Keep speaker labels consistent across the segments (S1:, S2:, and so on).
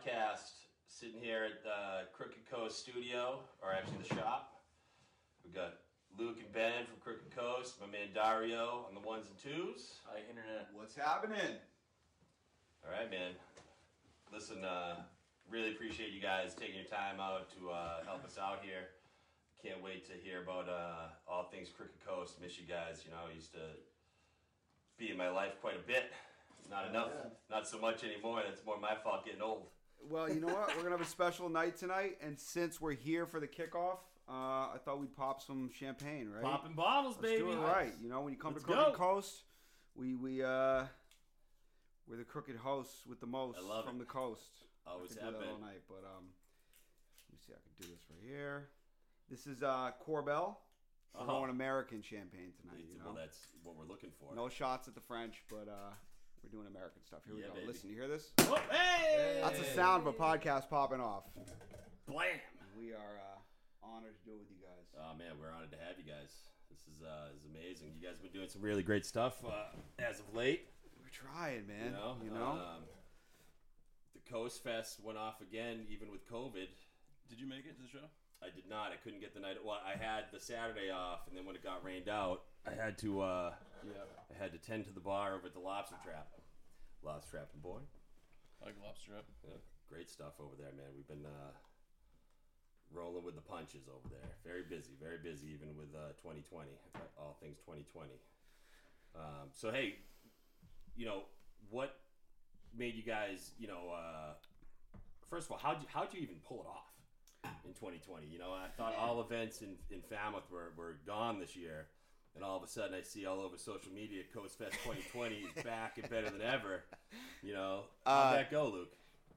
S1: podcast. Sitting here at the Crooked Coast studio, or actually the shop. We've got Luke and Ben from Crooked Coast, my man Dario on the ones and twos.
S2: Hi, internet.
S3: What's happening?
S1: All right, man. Listen, uh, really appreciate you guys taking your time out to uh, help us out here. Can't wait to hear about uh, all things Crooked Coast. Miss you guys. You know, I used to be in my life quite a bit. Not enough, not so much anymore. That's more my fault getting old.
S3: Well, you know what? We're gonna have a special night tonight, and since we're here for the kickoff, uh, I thought we'd pop some champagne, right?
S2: Popping bottles,
S3: Let's
S2: baby.
S3: do it right. You know, when you come
S2: Let's
S3: to Crooked
S2: go.
S3: Coast, we we uh, we're the crooked hosts with the most
S1: I love
S3: from
S1: it.
S3: the coast.
S1: Always
S3: I could
S1: have
S3: do that
S1: been.
S3: all night, but um, let me see. I can do this right here. This is uh Korbel. We're
S1: Uh-huh.
S3: going American champagne tonight. You
S1: well,
S3: know,
S1: that's what we're looking for.
S3: no shots at the French, but uh, we're doing American stuff. Here
S1: Yeah,
S3: we go.
S1: baby.
S3: Listen, you hear this?
S2: Oh, hey!
S3: That's the sound of a podcast popping off.
S2: Blam.
S3: We are uh, honored to do it with you guys.
S1: Oh man, we're honored to have you guys. This is uh, this is amazing. You guys have been doing some really great stuff uh, as of late.
S3: We're trying, man.
S1: You know,
S3: You know?
S1: Um, the Coast Fest went off again, even with COVID.
S4: Did you make it to the show?
S1: I did not. I couldn't get the night. Well, I had the Saturday off, and then when it got rained out, I had to. Uh,
S4: Yeah.
S1: I had to tend to the bar over at the Lobster Trap. Lobster Trap and Boy.
S4: I like lobster up.
S1: Yeah, great stuff over there, man. We've been uh, rolling with the punches over there. Very busy, very busy, even with uh, 2020. All things 2020. Um, so hey, you know what made you guys? You know, uh, first of all, how'd you how'd you even pull it off in 2020? You know, I thought all events in in Falmouth were were gone this year. And all of a sudden, I see all over social media, Coast Fest 2020 is back and better than ever. You know, how'd
S3: Uh,
S1: that go, Luke?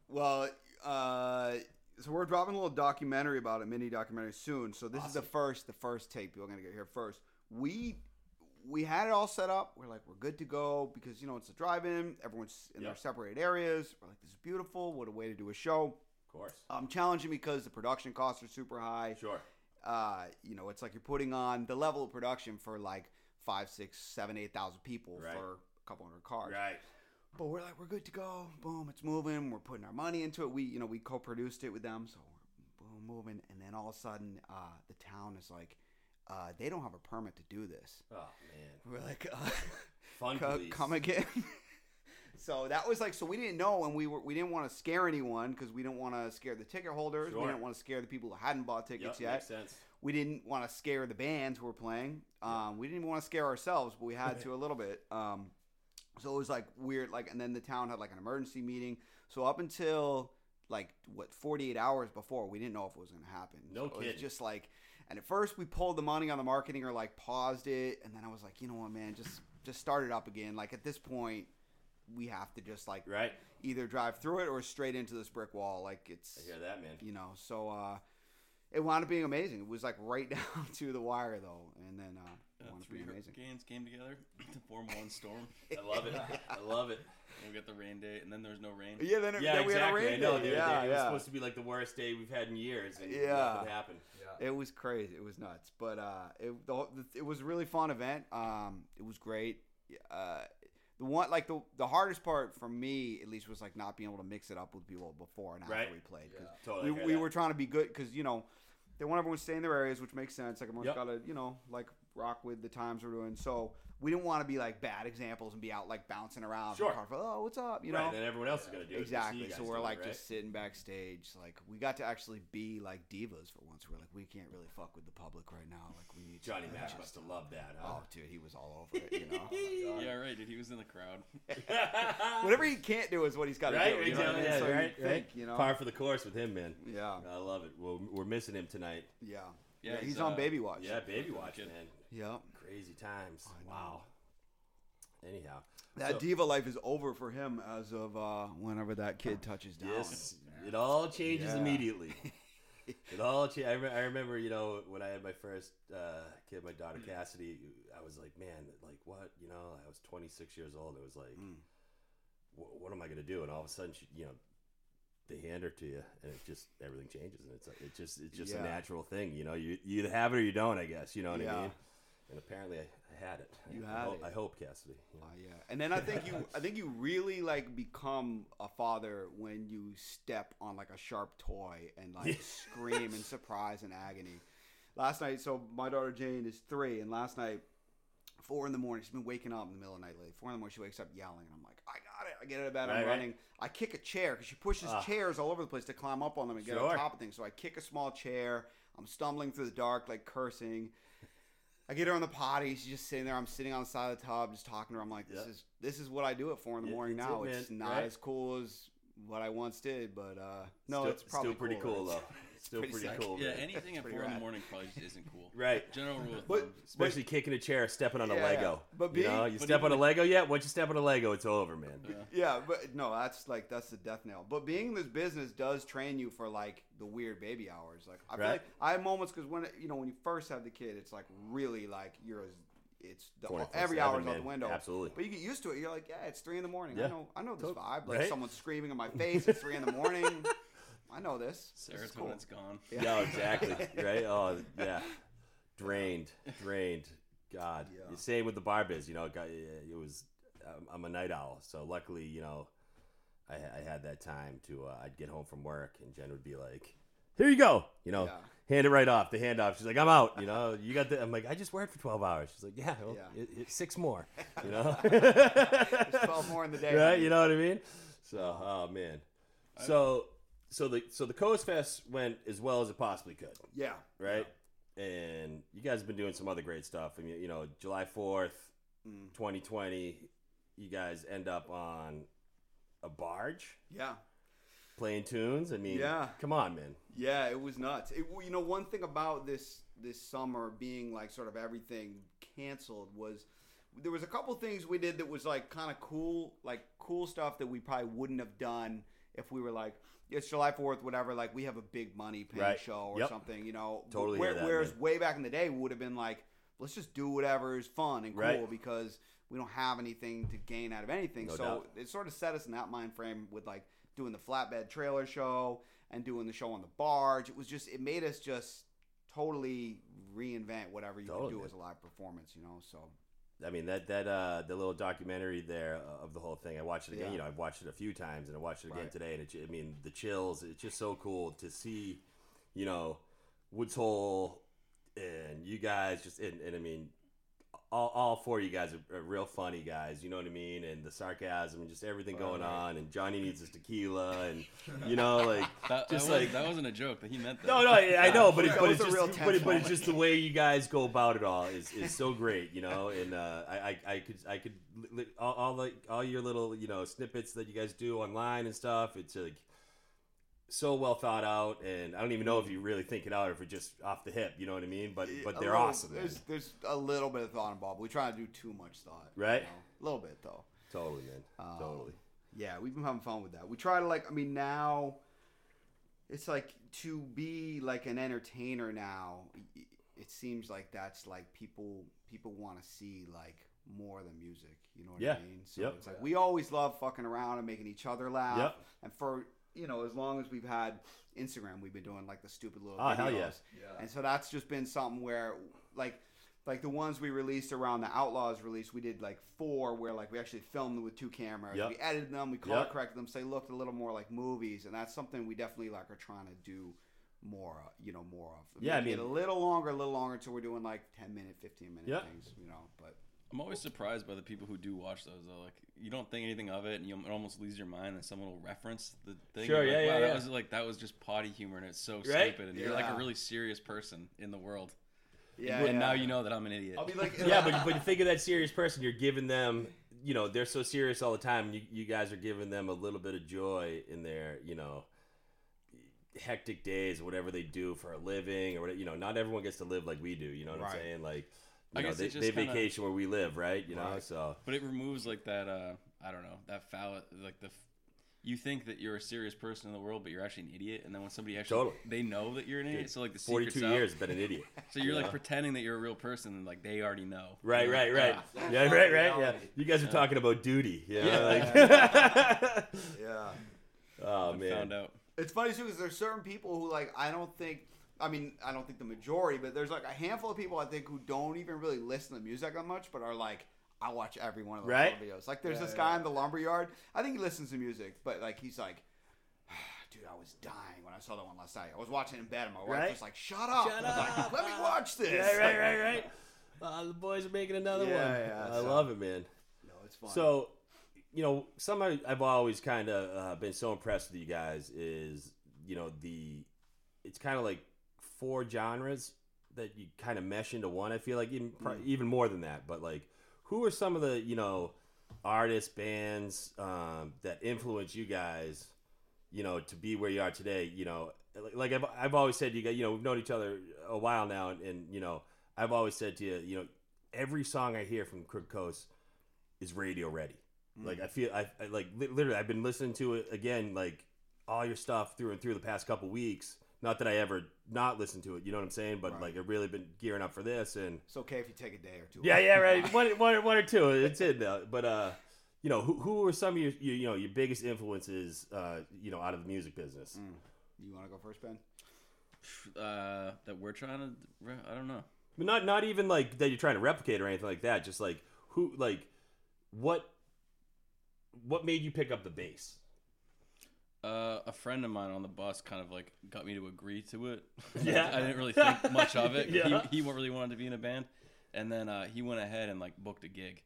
S3: Well, uh, so we're dropping a little documentary about it, mini documentary soon. So this is the first, the first tape. You're gonna get here first. We we had it all set up. We're like, we're good to go because you know it's a drive-in. Everyone's in their separated areas. We're like, this is beautiful. What a way to do a show.
S1: Of course.
S3: Um, challenging because the production costs are super high.
S1: Sure.
S3: Uh, you know, it's like you're putting on the level of production for like five, six, seven, eight thousand people
S1: Right.
S3: for a couple hundred cars.
S1: Right.
S3: But we're like, we're good to go. Boom, it's moving. We're putting our money into it. We, you know, we co-produced it with them, so we're boom moving. And then all of a sudden, uh, the town is like, uh, they don't have a permit to do this.
S1: Oh man.
S3: We're like, uh,
S1: Fun
S3: co- come again. so that was like, so we didn't know, and we were, we didn't want to scare anyone because we didn't want to scare the ticket holders. We didn't want to scare the people who hadn't bought
S1: Yep,
S3: tickets yet
S1: makes sense.
S3: we didn't want to scare the bands who were playing. Um, we didn't even want to scare ourselves, but we had to a little bit. Um, so it was like weird, like, and then the town had like an emergency meeting. So up until like what 48 hours before, we didn't know if it was going to happen.
S1: No
S3: so It
S1: kidding.
S3: was just like, and at first we pulled the money on the marketing or like paused it, and then I was like, you know what, man, just just start it up again. Like at this point, we have to just like
S1: Right.
S3: either drive through it or straight into this brick wall. Like it's
S1: I hear that, man.
S3: you know so uh it wound up being amazing it was like right down to the wire though and then uh it
S4: Uh,
S3: wound up
S4: three
S3: being amazing
S4: hurricanes came together to form one storm.
S1: I love it. I love it.
S4: And we got the rain day, and then there's no rain.
S3: yeah then,
S1: Yeah,
S3: then we had a
S1: exactly.
S3: Rain
S1: know.
S3: day.
S1: dude.
S3: yeah
S1: it was supposed to be like the worst day we've had in years, and
S3: Yeah.
S1: nothing happened. Yeah.
S3: it was crazy it was nuts but uh it the, it was a really fun event um it was great uh the one like the the hardest part for me at least was like not being able to mix it up with people before and after
S1: Right.
S3: we played 'cause
S1: Totally.
S3: we, we were trying to be good because you know they want everyone to stay in their areas, which makes sense. Like everyone's
S1: Yep.
S3: got to you know like rock with the times we're doing. So we didn't want to be like bad examples and be out like bouncing around.
S1: Sure.
S3: Car, oh, what's up? You
S1: right,
S3: know.
S1: and then everyone else is gonna do it.
S3: Exactly.
S1: You
S3: So we're
S1: do it,
S3: like
S1: right?
S3: just sitting backstage. Like we got to actually be like divas for once. We're like we can't really fuck with the public right now. Like we need
S1: Johnny
S3: to
S1: Mac
S3: just-
S1: must have loved that, huh?
S3: Oh, dude, he was all over it. You know.
S4: Yeah, right, dude. He was in the crowd.
S3: Whatever he can't do is what he's got to
S1: right,
S3: do. You know I
S1: exactly.
S3: mean?
S1: Yeah,
S3: So you
S1: right,
S3: think,
S1: right.
S3: You know.
S1: Par for the course with him, man.
S3: Yeah.
S1: I love it. Well, we're missing him tonight.
S3: Yeah.
S4: Yeah,
S3: Yeah. He's,
S4: he's,
S3: on
S4: uh,
S3: baby watch.
S1: Yeah, baby watch, man.
S3: Yep.
S1: Crazy times.
S3: I know.
S1: Wow. Anyhow,
S3: That
S1: So-
S3: diva life is over for him as of uh, whenever that kid touches down.
S1: Yes, it all changes
S3: Yeah.
S1: immediately. It all cha- I, re- I remember, you know, when I had my first uh, kid, my daughter Cassidy. I was like, man, like what? You know, I was 26 years old. It was like,
S3: Mm.
S1: wh- what am I gonna do? And all of a sudden, she, you know, they hand her to you, and it just everything changes, and it's it just it's just
S3: Yeah.
S1: a natural thing. You know, you you either have it or you don't. I guess you know what I mean. And apparently I, I had it.
S3: You
S1: I,
S3: had
S1: hope,
S3: it.
S1: I hope Cassidy. you know.
S3: Uh, yeah, and then I think you, I think you really like become a father when you step on like a sharp toy and like scream in surprise and agony. Last night, so my daughter Jane is three, and last night, four in the morning, she's been waking up in the middle of the night lately. Four in the morning, she wakes up yelling, and I'm like, I got it. I get out of bed, I'm
S1: Right, right.
S3: running. I kick a chair because she pushes
S1: Ah.
S3: chairs all over the place to climb up on them and get
S1: Sure.
S3: on top of things. So I kick a small chair. I'm stumbling through the dark, like cursing. I get her on the potty. She's just sitting there. I'm sitting on the side of the tub, just talking to her. I'm like, "This
S1: Yeah.
S3: is this is what I do it for in the morning now.
S1: it,
S3: it's not
S1: right?
S3: as cool as what I once did, but uh, no,
S1: still,
S3: it's probably
S1: still pretty
S3: cool,
S1: cool
S3: It's-
S1: Still
S3: pretty
S1: pretty,
S3: sick.
S1: cool.
S4: Yeah,
S1: man.
S4: anything at
S3: pretty
S4: four in the morning probably just isn't cool.
S1: Right.
S4: General rule of
S3: But-
S4: thumb.
S1: Especially kicking a chair, stepping on a
S3: Yeah, yeah.
S1: Lego.
S3: But
S1: you
S3: being-
S1: know, you
S4: but
S1: step on a Lego yet? Once you step on a Lego, it's over, man.
S4: Yeah.
S3: Yeah, but no, that's like that's the death knell. But being in this business does train you for like the weird baby hours. Like I feel
S1: Right.
S3: like I have moments because when you know when you first have the kid, it's like really like you're as it's the,
S1: 24/7,
S3: every hour is out the window.
S1: Absolutely.
S3: But you get used to it. You're like, yeah, it's three in the morning. I know, I know this vibe. Like
S1: right?
S3: someone's screaming in my face. It's three in the morning. I know this. This is cool.
S4: Serotonin's gone.
S1: Yeah, exactly. right? Oh, yeah. Drained, drained. God.
S3: Yeah.
S1: Same with the bar biz. You know, it, got, it was. I'm- I'm a night owl, so luckily, you know, I, I had that time to. Uh, I'd get home from work, and Jen would be like, "Here you go," you know,
S3: Yeah.
S1: hand it right off. The handoff. She's like, "I'm out." You know, you got the. I'm like, I just worked for 12 hours. She's like, "Yeah, well,
S3: Yeah.
S1: It, it's six more." You know.
S3: There's 12 more in the day.
S1: right? You know what I mean? So, oh man. So, so the so the Coast Fest went as well as it possibly could,
S3: Yeah.
S1: right? And you guys have been doing some other great stuff. I mean, you know, July Fourth,
S3: Mm.
S1: 2020, you guys end up on a barge
S3: Yeah.
S1: playing tunes. I mean,
S3: Yeah.
S1: come on, man.
S3: Yeah, it was nuts. It, you know, one thing about this this summer being like sort of everything canceled was there was a couple things we did that was like kind of cool, like cool stuff that we probably wouldn't have done if we were like it's July Fourth, whatever. Like we have a big money paying
S1: Right.
S3: show or
S1: Yep.
S3: something, you know.
S1: Totally
S3: Where,
S1: that,
S3: whereas
S1: man.
S3: way back in the day, we would have been like, let's just do whatever is fun and cool
S1: Right.
S3: because we don't have anything to gain out of anything.
S1: No
S3: so
S1: doubt.
S3: it sort of set us in that mind frame with like doing the flatbed trailer show and doing the show on the barge. It was just it made us just totally reinvent whatever you
S1: Totally,
S3: could do as a live performance, you know. So
S1: I mean that that uh the little documentary there of the whole thing. I watched it again.
S3: Yeah.
S1: You know, I've watched it a few times, and I watched it again
S3: Right.
S1: today. And it, I mean, the chills. It's just so cool to see. You know, Woods Hole and you guys just and, and I mean. All, all four of you guys are, are real funny guys, you know what I mean, and the sarcasm and just everything going
S3: Right.
S1: on, and Johnny needs his tequila, and you know, like
S4: That,
S1: Just
S4: that,
S1: like-
S4: that wasn't a joke. That he meant that.
S1: no, no, I I know, but it's but it's just
S3: real
S1: but, it, but it's just the way you guys go about it all is, is so great, you know. And uh, I, I I could I could all, all the all your little you know snippets that you guys do online and stuff. It's like so well thought out, and I don't even know if you really think it out or if it's just off the hip. You know what I mean? But but they're
S3: little-
S1: awesome, man.
S3: There's there's a little bit of thought involved. We try to do too much thought, you
S1: Right.
S3: know? A little bit though.
S1: Totally, man.
S3: Um,
S1: totally.
S3: Yeah, we've been having fun with that. We try to like. I mean, now it's like to be like an entertainer now. It seems like that's like people people want to see like more than music. You know what
S1: Yeah.
S3: I mean? So
S1: Yep.
S3: it's like we always love fucking around and making each other laugh.
S1: Yep.
S3: And for you know, as long as we've had Instagram, we've been doing like the stupid little
S1: Oh,
S3: videos.
S1: hell yeah.
S3: And so that's just been something where like like the ones we released around the Outlaws release, we did like four where like we actually filmed them with two cameras.
S1: Yep.
S3: We edited them, we color
S1: Yep.
S3: corrected them, so they looked a little more like movies, and that's something we definitely like are trying to do more, you know, more of.
S1: Yeah, I mean-
S3: a little longer, a little longer until we're doing like ten minute, fifteen minute
S1: Yep.
S3: things, you know. But
S4: I'm always surprised by the people who do watch those. Though, like you don't think anything of it, and you almost lose your mind, and someone will reference the thing.
S1: Sure, yeah,
S4: like,
S1: yeah,
S4: wow,
S1: yeah.
S4: That was like that was just potty humor, and it's so
S1: Right?
S4: stupid. And you're like a really serious person in the world.
S3: yeah,
S4: and now you know that I'm an idiot.
S3: I'll be like,
S1: yeah, but but think of that serious person. You're giving them, you know, they're so serious all the time. You you guys are giving them a little bit of joy in their, you know, hectic days whatever they do for a living or whatever. You know, not everyone gets to live like we do. You know what
S3: Right.
S1: I'm saying? Like,
S4: I
S1: you know,
S4: guess
S1: they, they
S4: kinda-
S1: vacation where we live, right? You know, so
S4: But it removes like that. uh I don't know that foul. Like the. You think that you're a serious person in the world, but you're actually an idiot. And then when somebody actually,
S1: Totally.
S4: they know that you're an idiot. So like the
S1: forty
S4: secret's
S1: two
S4: out.
S1: years, been an idiot.
S4: So you're like
S1: Yeah.
S4: pretending that you're a real person, and like they already know.
S1: Right, right, right.
S4: "Ah."
S1: Yeah, right, right. Yeah, you guys are talking about duty. You know,
S3: Yeah.
S1: like-
S3: yeah.
S1: oh
S4: I
S1: man,
S4: found out.
S3: It's funny too because there's certain people who like I don't think I mean, I don't think the majority, but there's like a handful of people I think who don't even really listen to music that much, but are like, I watch every one of those
S1: Right.
S3: videos. Like, there's
S2: Yeah,
S3: this
S2: yeah.
S3: guy in the lumberyard. I think he listens to music, but like, he's like, dude, I was dying when I saw that one last night. I was watching in bed, and my wife
S1: Right.
S3: was like, "Shut up!"
S1: Shut
S3: was like. Let me watch this.
S1: Right, right, right, right. Uh, the boys are making another
S3: Yeah,
S1: one.
S3: yeah,
S1: I
S3: so-
S1: love it, man.
S3: No, it's fun.
S1: So, you know, something I've always kind of uh, been so impressed with you guys is, you know, the it's kind of like four genres that you kind of mesh into one. I feel like even even more than that. But like, who are some of the you know artists, bands um, that influence you guys, you know, to be where you are today? You know, like, like I've I've always said, you guys, you know, we've known each other a while now, and, and you know, I've always said to you, you know, every song I hear from Crooked Coast is radio ready. Like I feel, I, I like literally, I've been listening to it again, like all your stuff through and through the past couple weeks. Not that I ever not listened to it, you know what I'm saying? But
S3: Right.
S1: like I've really been gearing up for this, and
S3: it's okay if you take a day or two.
S1: yeah, yeah, right, one, one, one or two, it's it though. But uh, you know, who, who are some of your, you, you know, your biggest influences, uh, you know, out of the music business?
S3: You want to go first, Ben?
S4: Uh, that we're trying to. I don't know.
S1: But not not even like that you're trying to replicate or anything like that. Just like who, like what, what made you pick up the bass?
S4: Uh, a friend of mine on the bus kind of like got me to agree to it.
S1: Yeah.
S4: I didn't really think much of it.
S1: Yeah.
S4: He, he really wanted to be in a band, and then uh, he went ahead and like booked a gig,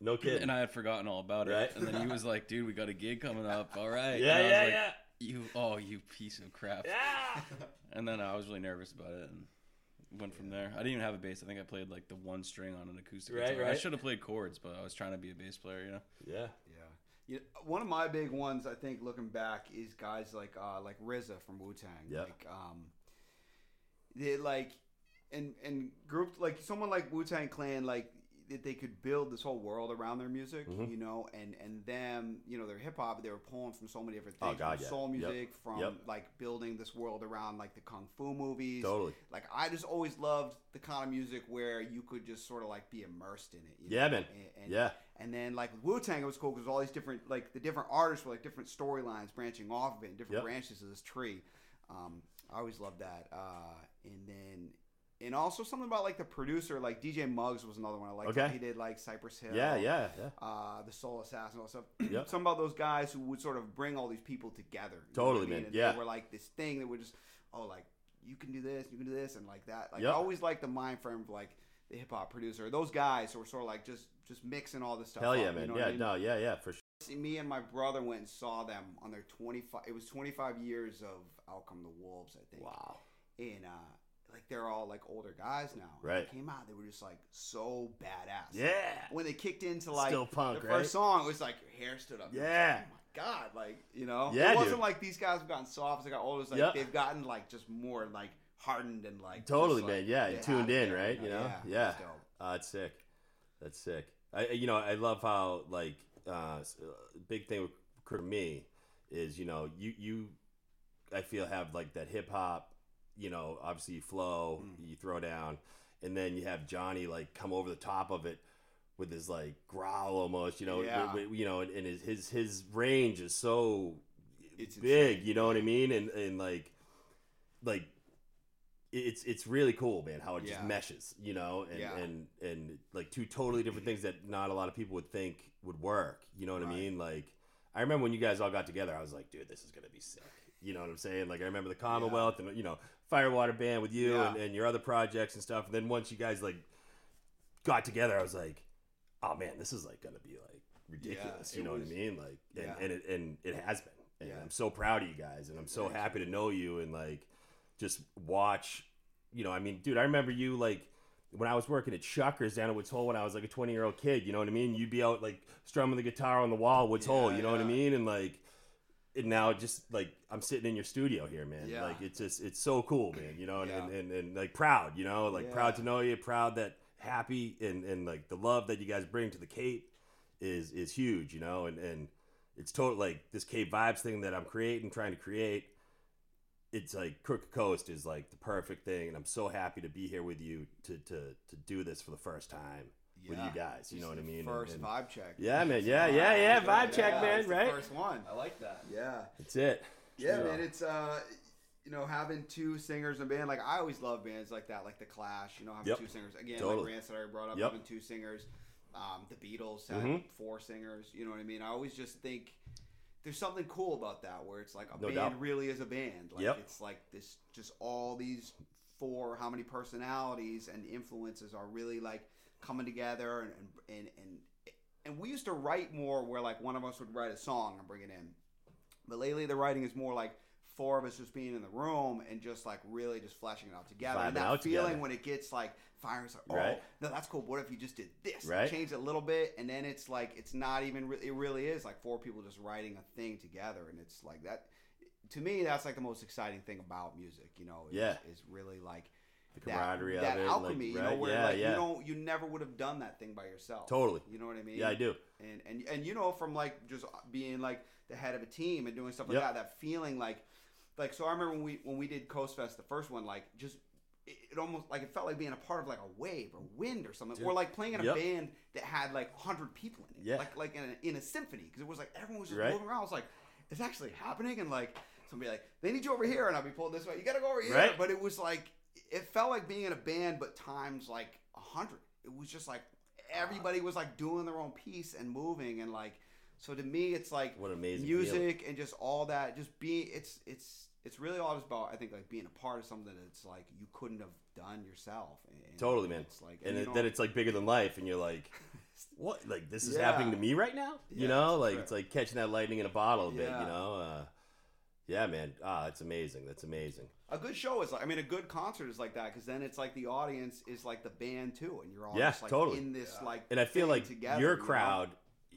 S1: No kidding.
S4: and I had forgotten all about it.
S1: Right.
S4: And then he was like, "Dude, we got a gig coming up. All right."
S1: yeah,
S4: And I was
S1: yeah,
S4: like,
S1: yeah,
S4: You, oh, you piece of crap.
S1: yeah.
S4: And then I was really nervous about it and went from there. I didn't even have a bass. I think I played like the one string on an acoustic
S1: Right,
S4: guitar. I should have played chords, but I was trying to be a bass player. You know.
S1: yeah.
S3: Yeah. You one of my big ones, I think, looking back, is guys like uh, like RZA from Wu Tang.
S1: Yep.
S3: Like, um, they like, and and groups like someone like Wu Tang Clan, like that they could build this whole world around their music,
S1: Mhm.
S3: you know, and and them, you know, their hip hop, they were pulling from so many different
S1: Oh,
S3: things,
S1: God,
S3: from
S1: yeah.
S3: soul
S1: Yep.
S3: music, from
S1: Yep.
S3: like building this world around like the kung fu movies.
S1: Totally.
S3: Like I just always loved the kind of music where you could just sort of like be immersed in it. you
S1: Yeah,
S3: know?
S1: man.
S3: And, and,
S1: Yeah.
S3: And then like with Wu Tang, it was cool because all these different like the different artists were like different storylines branching off of it, and different
S1: Yep.
S3: branches of this tree. Um, I always loved that. Uh, and then and also something about like the producer, like DJ Muggs was another one I liked.
S1: Okay.
S3: He did like Cypress Hill.
S1: Yeah, yeah, yeah.
S3: Uh, the Soul Assassin, all stuff.
S1: Yep.
S3: Something about those guys who would sort of bring all these people together.
S1: Totally,
S3: I mean?
S1: man.
S3: And
S1: Yeah.
S3: They were like this thing that would just, oh, like you can do this, you can do this, and like that. Like
S1: Yep.
S3: I always like the mind frame of like the hip hop producer. Those guys who were sort of like just just mixing all this stuff.
S1: Hell
S3: up,
S1: yeah,
S3: you
S1: man.
S3: know
S1: yeah,
S3: I mean?
S1: no, yeah, yeah, for sure.
S3: Me and my brother went and saw them on their 25 it was 25 years of out come the wolves i think
S1: Wow.
S3: and uh like they're all like older guys now When
S1: Right.
S3: they came out they were just like so badass
S1: Yeah.
S3: when they kicked into like
S1: Still punk,
S3: the
S1: right?
S3: first song it was like your hair stood up like,
S1: Yeah.
S3: oh my god like you know
S1: Yeah,
S3: it wasn't
S1: dude.
S3: like these guys have gotten soft as they got older it's like
S1: Yep.
S3: they've gotten like just more like hardened and like
S1: Totally,
S3: like,
S1: man. Yeah, tuned
S3: it
S1: in, right? You know?
S3: yeah,
S1: Yeah.
S3: it's.
S1: Uh, that's sick. That's sick. I, you know, I love how like uh, uh, big thing with for me is you know you you I feel have like that hip hop, you know, obviously you flow,
S3: Mm.
S1: you throw down, and then you have Johnny like come over the top of it with his like growl almost, you know,
S3: Yeah.
S1: you know, and, and his his his range is so
S3: It's
S1: big,
S3: insane.
S1: you know what I mean, and and like like it's it's really cool, man, how it just
S3: Yeah.
S1: meshes, you know, and
S3: Yeah.
S1: and and like two totally different things that not a lot of people would think would work. You know what I mean? Like I remember when you guys all got together, I was like, dude, this is gonna be sick. You know what I'm saying? Like I remember the Commonwealth and you know Firewater Band with you
S3: Yeah.
S1: and, and your other projects and stuff. And then once you guys like got together, I was like, oh man, this is like gonna be like ridiculous. you know
S3: was-
S1: what I mean? Like and,
S3: Yeah.
S1: and it and it has been. And
S3: Yeah.
S1: I'm so proud of you guys, and I'm so happy to know you and like just watch. You know, I mean, dude, I remember you like when I was working at Chuckers down at Woods Hole when I was like a 20 year old kid. You know what I mean? You'd be out like strumming the guitar on the wall, Woods Hole. You know what I mean? And like, and now just like I'm sitting in your studio here, man.
S3: Yeah.
S1: Like it's just it's so cool, man. You know, and,
S3: Yeah.
S1: and, and, and like proud. You know, like
S3: Yeah.
S1: proud to know you, proud that happy and and like the love that you guys bring to the Cape is is huge. You know, and and it's total like this Cape vibes thing that I'm creating, trying to create. It's like Crooked Coast is like the perfect thing, and I'm so happy to be here with you to to to do this for the first time with you guys. You know
S3: Just
S1: what I mean?
S3: First
S1: And- and-
S3: vibe check.
S1: Yeah, man. Yeah, yeah, yeah. Vibe check,
S3: Yeah,
S1: man.
S3: it's the
S1: Right?
S3: First one.
S2: I like that.
S3: Yeah.
S1: That's it.
S3: Yeah,
S1: Yeah.
S3: man. It's uh, you know, having two singers in a band, like I always love bands like that, like the Clash. You know, having
S1: Yep.
S3: two singers. Again,
S1: Totally.
S3: like Rancid that I brought up,
S1: Yep.
S3: having two singers. Um, the Beatles had
S1: Mhm.
S3: four singers. You know what I mean? I always just think there's something cool about that, where it's like a
S1: No
S3: band
S1: doubt.
S3: really is a band. Like
S1: Yep.
S3: it's like this, just all these four, how many personalities and influences are really like coming together and and and. and and we used to write more where like one of us would write a song and bring it in but lately, the writing is more like four of us just being in the room and just like really just fleshing it out together.
S1: Vibing
S3: and that feeling
S1: together.
S3: when it gets like fire, it's like, oh,
S1: Right.
S3: no, that's cool. What if you just did this?
S1: Right.
S3: Change it a little bit, and then it's like it's not even. Re- it really is like four people just writing a thing together, and it's like that. To me, that's like the most exciting thing about music. You know, is,
S1: Yeah.
S3: is really like
S1: The camaraderie
S3: that
S1: of it,
S3: alchemy.
S1: like,
S3: you
S1: right?
S3: know, where
S1: yeah,
S3: like
S1: yeah,
S3: you don't, you never would have done that thing by yourself.
S1: totally.
S3: You know what I mean?
S1: Yeah, I do.
S3: and and and you know from like just being like the head of a team and doing stuff like
S1: Yep.
S3: that that feeling like like so i remember when we when we did coast fest the first one like just it, it almost like it felt like being a part of like a wave or wind or something. Or like playing in a
S1: Yep.
S3: band that had like 100 people in it.
S1: Yeah.
S3: like like in a, in a symphony. Because it was like everyone was just
S1: Right.
S3: moving around. I was like it's actually happening? And like somebody like they need you over here. And i'll be pulled this way. You gotta go over here.
S1: Right.
S3: but it was like it felt like being in a band but times like a 100 it was just like everybody was like doing their own piece and moving. And like so to me it's like
S1: What amazing
S3: music and just all that just being it's it's it's really all just about i think like being a part of something that's like you couldn't have done yourself and, and
S1: Totally, man.
S3: it's like
S1: and
S3: you
S1: it, then it's like bigger than life, and you're like, what? Like this is
S3: Yeah.
S1: happening to me right now? You
S3: Yeah,
S1: know, like
S3: right.
S1: it's like catching that lightning in a bottle a bit.
S3: Yeah.
S1: You know, uh, yeah, man. Ah, it's amazing. That's amazing.
S3: a good show is like i mean a good concert is like that because then it's like the audience is like the band too and you're all
S1: Yeah,
S3: just like
S1: totally.
S3: in this like
S1: And I feel like
S3: together,
S1: your
S3: you know?
S1: crowd,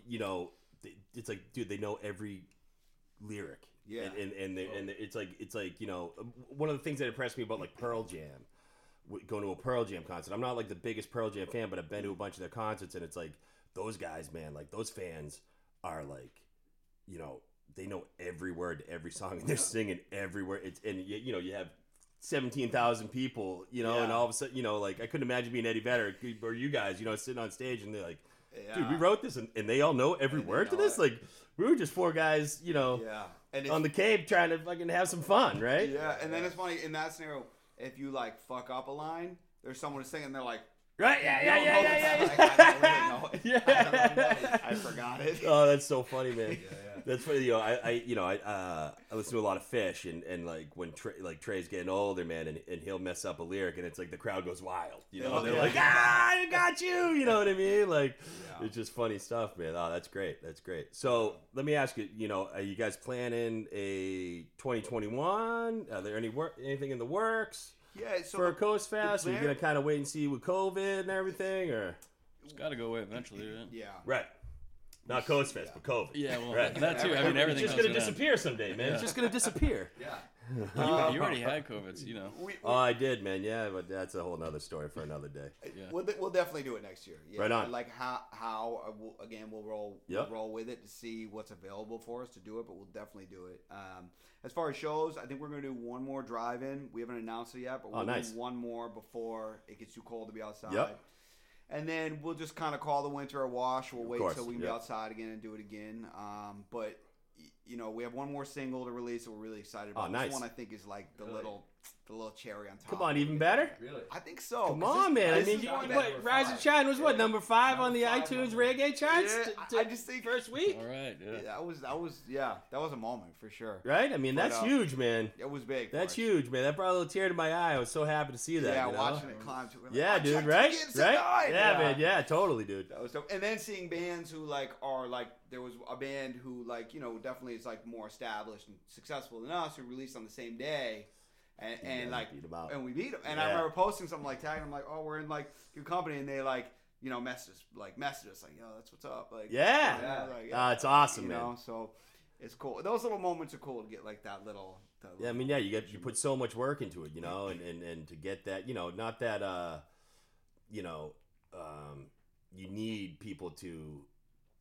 S1: you know, th- it's like, dude, they know every lyric.
S3: Yeah.
S1: And and and, they, and it's like it's like you know one of the things that impressed me about like Pearl Jam, going to a Pearl Jam concert. I'm not like the biggest Pearl Jam fan, but I've been to a bunch of their concerts, and it's like those guys, man, like those fans are like, you know, they know every word to every song, and they're singing everywhere. It's and you, you know you have. 17,000 people, you know, and all of a sudden, you know, like I couldn't imagine being Eddie Vedder or you guys, you know, sitting on stage and they're like, dude, we wrote this and, and they all know every
S3: And they
S1: word to this.
S3: it.
S1: Like, we were just four guys, you know,
S3: yeah and
S1: on the cave trying to fucking have some fun, right?
S3: Yeah, and then it's funny in that scenario if you like fuck up a line, there's someone singing, they're like,
S1: Right? Yeah, yeah, yeah, yeah, yeah.
S3: song. I don't really.
S1: Yeah.
S3: I forgot it.
S1: Oh, that's so funny, man. That's funny. You know, I, I you know, I, uh, I listen to a lot of Phish, and, and like when Trey, like Trey's getting older, man, and, and he'll mess up a lyric, and it's like the crowd goes wild. You know,
S3: Oh,
S1: they're
S3: yeah.
S1: like, ah, I got you. You know what I mean? Like,
S3: Yeah.
S1: it's just funny stuff, man. Oh, that's great. That's great. So let me ask you. You know, are you guys planning a 2021? Are there any work, anything in the works?
S3: Yeah, so
S1: for a Coast Fest? Are you gonna kind of wait and see with COVID and everything, or
S4: It's got to go away eventually, right?
S3: yeah,
S1: right? Not Coast Fest, but COVID.
S4: Yeah, well,
S1: Right.
S4: that too. I mean,
S3: It's
S4: everything
S1: It's just gonna
S4: to an end.
S1: disappear someday, man. It's just gonna disappear.
S3: yeah.
S4: You,
S3: Um,
S4: you already had COVID, so you know.
S3: We, we,
S1: Oh, I did, man. Yeah, but that's a whole nother story for another day.
S4: Yeah.
S3: We'll, we'll definitely do it next year. Yeah.
S1: Right on.
S3: Like how how uh, we'll, again we'll roll
S1: Yep.
S3: we'll roll with it to see what's available for us to do it, but we'll definitely do it. Um, as far as shows, I think we're gonna do one more drive-in. We haven't announced it yet, but
S1: Oh,
S3: we'll
S1: nice.
S3: do one more before it gets too cold to be outside.
S1: Yep.
S3: And then we'll just kind of call the winter a wash. We'll wait
S1: course,
S3: till we can
S1: yep.
S3: be outside again and do it again. Um, but you know, we have one more single to release that we're really excited about.
S1: Oh, nice.
S3: This one I think is like the
S2: Really?
S3: little the little cherry on top.
S1: Come on, even better.
S2: Really?
S3: I think so.
S1: Come on,
S3: this-
S1: man. I mean, you, what, Rise
S2: five.
S1: and Shine was what number five on the
S2: five
S1: iTunes
S2: number.
S1: reggae charts?
S3: Yeah,
S1: t-
S3: I
S1: t-
S3: just think
S1: first week,
S4: All right. Yeah.
S3: that was that was yeah that was a moment for sure.
S1: right? I mean,
S3: But,
S1: that's
S3: uh,
S1: huge, man.
S3: It was big.
S1: That's
S3: us.
S1: huge, man. That brought a little tear to my eye. I was so happy to see that.
S3: Yeah,
S1: you know?
S3: watching it climb to. like,
S1: Yeah,
S3: "Oh,
S1: dude.
S3: Chuck
S1: Right?
S3: Gibson
S1: Right?
S3: died!"
S1: Yeah, man. Yeah, totally, dude.
S3: That was dope. And then seeing bands who like are like there was a band who like you know definitely is like more established and successful than us who released on the same day, and,
S1: You
S3: and
S1: guys
S3: like
S1: beat 'em out.
S3: and we beat them. And I remember posting something like tagging them like oh we're in like good company and they like you know messaged us like messaged us like yo that's what's up like
S1: Yeah.
S3: you know, like,
S1: Ah, it's awesome,
S3: you
S1: man.
S3: know so it's cool. Those little moments are cool to get like that little. that
S1: Yeah, I mean, yeah, you get you put so much work into it, you know, and, and, and to get that, you know, not that, uh, you know, um, you need people to,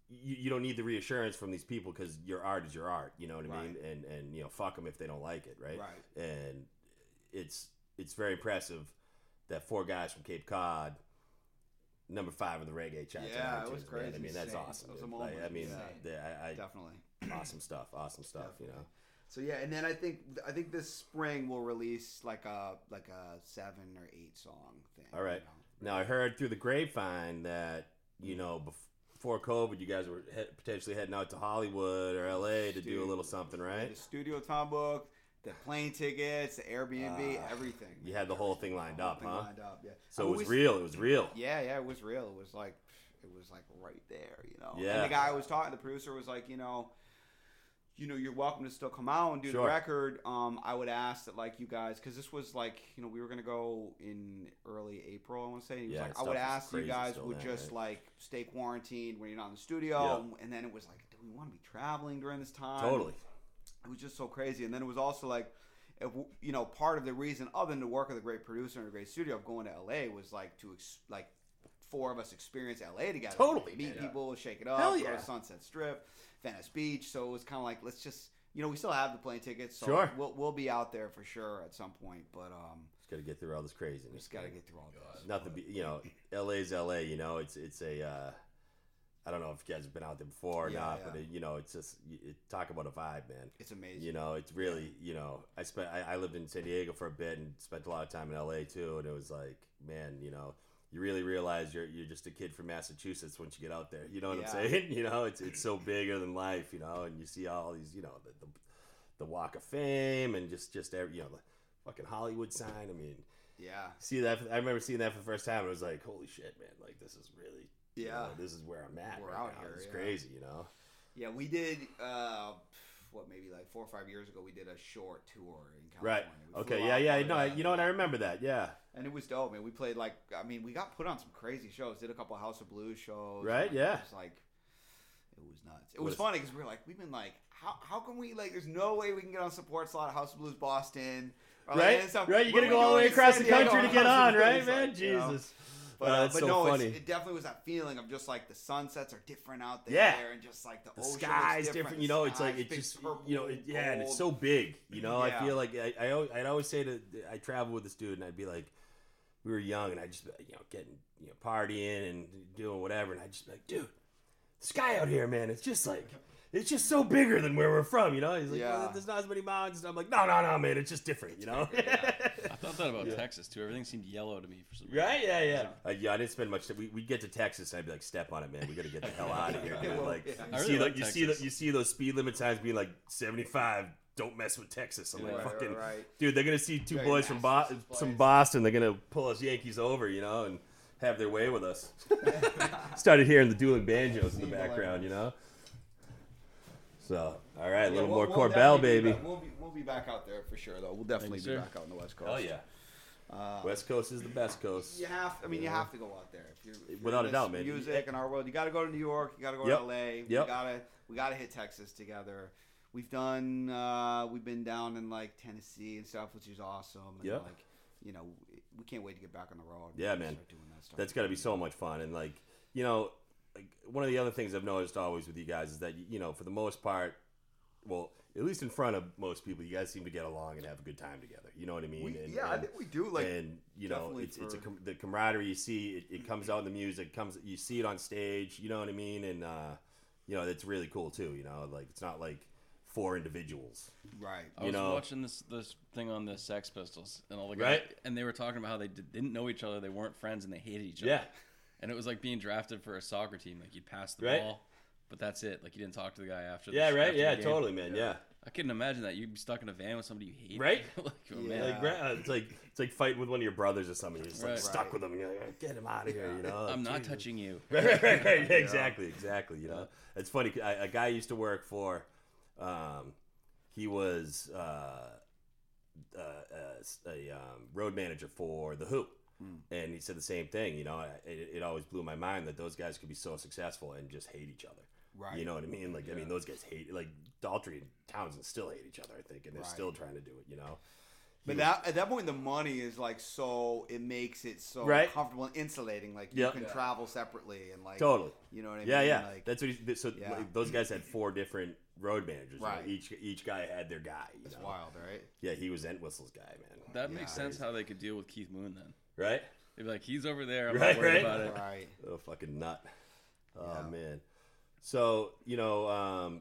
S1: you, you don't need the reassurance from these people because your art is your art, you know what I mean, and and you know, fuck them if they don't like it, right?
S3: Right.
S1: And it's it's very impressive that four guys from Cape Cod. Number five in the reggae charts. on
S3: Yeah, it was
S1: man.
S3: crazy.
S1: I mean, that's
S3: Insane.
S1: awesome.
S3: It was a
S1: dude. Like. I mean. I, I,
S3: definitely.
S1: awesome stuff. Awesome stuff. You know.
S3: So yeah, and then I think I think this spring we'll release like a like a seven or eight song thing.
S1: All right.
S3: you know.
S1: Now I heard through the grapevine that you mm. know before COVID, you guys were he- potentially heading out to Hollywood or LA to do a little something, right?
S3: The studio time book, the plane tickets, the Airbnb,
S1: Ah,
S3: everything.
S1: You had the whole thing lined
S3: Whole
S1: up,
S3: thing
S1: huh?
S3: Lined up, yeah.
S1: So
S3: I
S1: it was real. It was real.
S3: Yeah, yeah, it was real. It was like it was like right there, you know.
S1: Yeah.
S3: And the guy I was talking, the producer was like, you know, you know, you're welcome to still come out and do
S1: Sure.
S3: the record. Um, I would ask that like you guys, because this was like, you know, we were gonna go in early April. I want to say. He was
S1: Yeah,
S3: like, I would ask you guys would just
S1: right?
S3: like stay quarantined when you're not in the studio, and then it was like, do we want to be traveling during this time?
S1: Totally.
S3: It was just so crazy. And then it was also like, if, you know, part of the reason, other than the work of the great producer and a great studio, of going to LA was like to ex- like four of us experience LA together.
S1: Totally,
S3: meet
S1: man.
S3: people, shake it up,
S1: Hell
S3: go to Sunset Strip, Venice Beach. So it was kind of like let's just. You know, we still have the plane tickets, so
S1: Sure.
S3: we'll, we'll be out there for sure at some point. But um,
S1: Just got to get through all this craziness.
S3: just got to get through all this.
S1: Nothing. Be, you know, LA's LA. You know, it's it's a. Uh, I don't know if you guys have been out there before or
S3: Yeah,
S1: not,
S3: yeah.
S1: but it, you know, it's just it, talk about a vibe, man.
S3: It's amazing.
S1: You know, it's really you know. I spent I, I lived in San Diego for a bit and spent a lot of time in LA too, and it was like, man, you know, you really realize you're you're just a kid from Massachusetts once you get out there. You know what
S3: Yeah.
S1: I'm saying? You know, it's it's so bigger than life. You know, and you see all these, you know, the the, the Walk of Fame and just just every, you know the fucking Hollywood sign. I mean,
S3: yeah,
S1: see that I remember seeing that for the first time. and It was like, holy shit, man! Like this is really, you
S3: Yeah.
S1: know, this is where I'm at.
S3: We're
S1: right
S3: out
S1: now.
S3: here,
S1: It's
S3: yeah.
S1: crazy, you know.
S3: yeah. We did uh, what maybe like four or five years ago. We did a short tour in
S1: Right.
S3: California. We
S1: Okay. Yeah. Yeah. No.
S3: of
S1: I,
S3: that.
S1: you know what? I remember that. Yeah.
S3: And it was dope, man. We played like I mean, we got put on some crazy shows. Did a couple House of Blues shows.
S1: Right, yeah.
S3: It was like it was nuts. It was
S1: is-
S3: funny because we were like, we've been like, how how can we like? There's no way we can get on support slot at House of Blues Boston. Or, like,
S1: Right. Right. You gotta go all the way across the country to get on, right, man?
S3: Like, you know? But,
S1: Uh,
S3: uh, but
S1: so
S3: no, it definitely was that feeling of just like the sunsets are different out there,
S1: Yeah.
S3: and just like the,
S1: The sky's different. You know, it's like
S3: it's
S1: just you know, it, yeah, and it's so big. You know,
S3: Yeah.
S1: I feel like I, I always, I'd always say to I travel with this dude, and I'd be like, we were young, and I just you know getting you know partying and doing whatever, and I just be like, dude, the sky out here, man, it's just like. It's just so bigger than where we're from, you know. He's like,
S3: Yeah.
S1: well, there's not as many mountains. I'm like, no, no, no, man, it's just different, you know.
S4: I thought that about
S1: Yeah.
S4: Texas too. Everything seemed yellow to me for some reason.
S1: Right? Yeah, yeah. Uh, yeah, I didn't spend much time. We would get to Texas, and I'd be like, "Step on it, man. We got to get the hell out of here." dude." Like, you
S4: really
S1: see,
S4: like
S1: you see, you see those speed limit signs being like seventy-five. Don't mess with Texas. I'm like,
S3: Right,
S1: fucking,
S3: right, right.
S1: dude. They're gonna see two
S3: Very
S1: boys from Bo-
S3: Massachusetts
S1: from. Boston. They're gonna pull us Yankees over, you know, and have their way with us. Started hearing the dueling banjos in the background, you know. So, all right, a
S3: Yeah,
S1: little
S3: we'll-
S1: more
S3: we'll
S1: Korbel,
S3: definitely be
S1: baby.
S3: We'll be, we'll be back out there for sure, though. We'll definitely
S4: Thank
S3: be
S4: sir.
S3: back out on the West Coast.
S1: Hell yeah.
S3: Uh,
S1: West Coast is the best coast.
S3: You have, I mean, you have to go out there. If you're, if you're
S1: Without a doubt, man.
S3: Music in our world, you got to go to New York. You got to go
S1: Yep.
S3: to LA. We
S1: Yep.
S3: gotta, we gotta hit Texas together. We've done, uh, we've been down in like Tennessee and stuff, which is awesome. And
S1: Yep.
S3: like, you know, we can't wait to get back on the road.
S1: Yeah, man.
S3: start doing that stuff.
S1: That's got to be so much fun. And like, you know, like one of the other things I've noticed always with you guys is that you know, for the most part, well, at least in front of most people, you guys seem to get along and have a good time together. You know what I mean?
S3: We,
S1: and,
S3: yeah, I think we do. Like,
S1: and you know,
S3: definitely
S1: it's it's a com- the camaraderie you see. It, it comes out in the music. Comes you see it on stage. You know what I mean? And uh, you know, it's really cool too. You know, like it's not like four individuals.
S3: right.
S4: I
S1: You
S4: was
S1: know-
S4: watching this this thing on the Sex Pistols and all the guys,
S1: Right.
S4: and they were talking about how they did, didn't know each other, they weren't friends, and they hated each other.
S1: Yeah.
S4: Other. And it was like being drafted for a soccer team. Like you'd pass the
S1: Right.
S4: ball, but that's it. Like you didn't talk to the guy after. The,
S1: Yeah. Right.
S4: after the
S1: Yeah.
S4: game.
S1: Totally, man. Yeah.
S4: I couldn't imagine that you'd be stuck in a van with somebody you hate.
S1: Right?
S4: like, oh,
S3: Yeah.
S4: man.
S1: Like, uh, it's like it's like fighting with one of your brothers or something. You're just like
S4: Right.
S1: stuck
S3: Right.
S1: with them. And you're like, get him out of here. You know.
S4: I'm not
S1: Jesus.
S4: touching you.
S1: right, right, right, right. Yeah, exactly, exactly. You know, it's funny. I, a guy I used to work for, um, he was uh, uh, uh, a um, road manager for the Who, Mm. and he said the same thing. You know, it, it always blew my mind that those guys could be so successful and just hate each other.
S3: Right.
S1: You know what I mean? Like, I mean, those guys hate like Daltrey and Townshend still hate each other. I think, and they're
S3: Right.
S1: still trying to do it. You know.
S3: But that at that point, the money is like so it makes it so
S1: Right.
S3: comfortable and insulating. Like you
S1: Yep.
S3: can
S1: Yeah.
S3: travel separately and like
S1: Totally.
S3: You know what I mean?
S1: yeah.
S3: Like,
S1: That's what he. So
S3: Yeah.
S1: like, those guys had four different road managers. you know,
S3: Right.
S1: Each each guy had their guy. You
S3: it's
S1: know?
S3: wild, right?
S1: Yeah, he was Entwistle's guy, man.
S4: That
S3: Yeah.
S4: makes sense how they could deal with Keith Moon then.
S1: Right?
S4: They'd be like, he's over there. I'm
S1: Right,
S4: not worried
S1: right.
S4: about it.
S3: Right.
S1: Oh, fucking nut. Oh
S3: Yeah.
S1: man. So you know, um,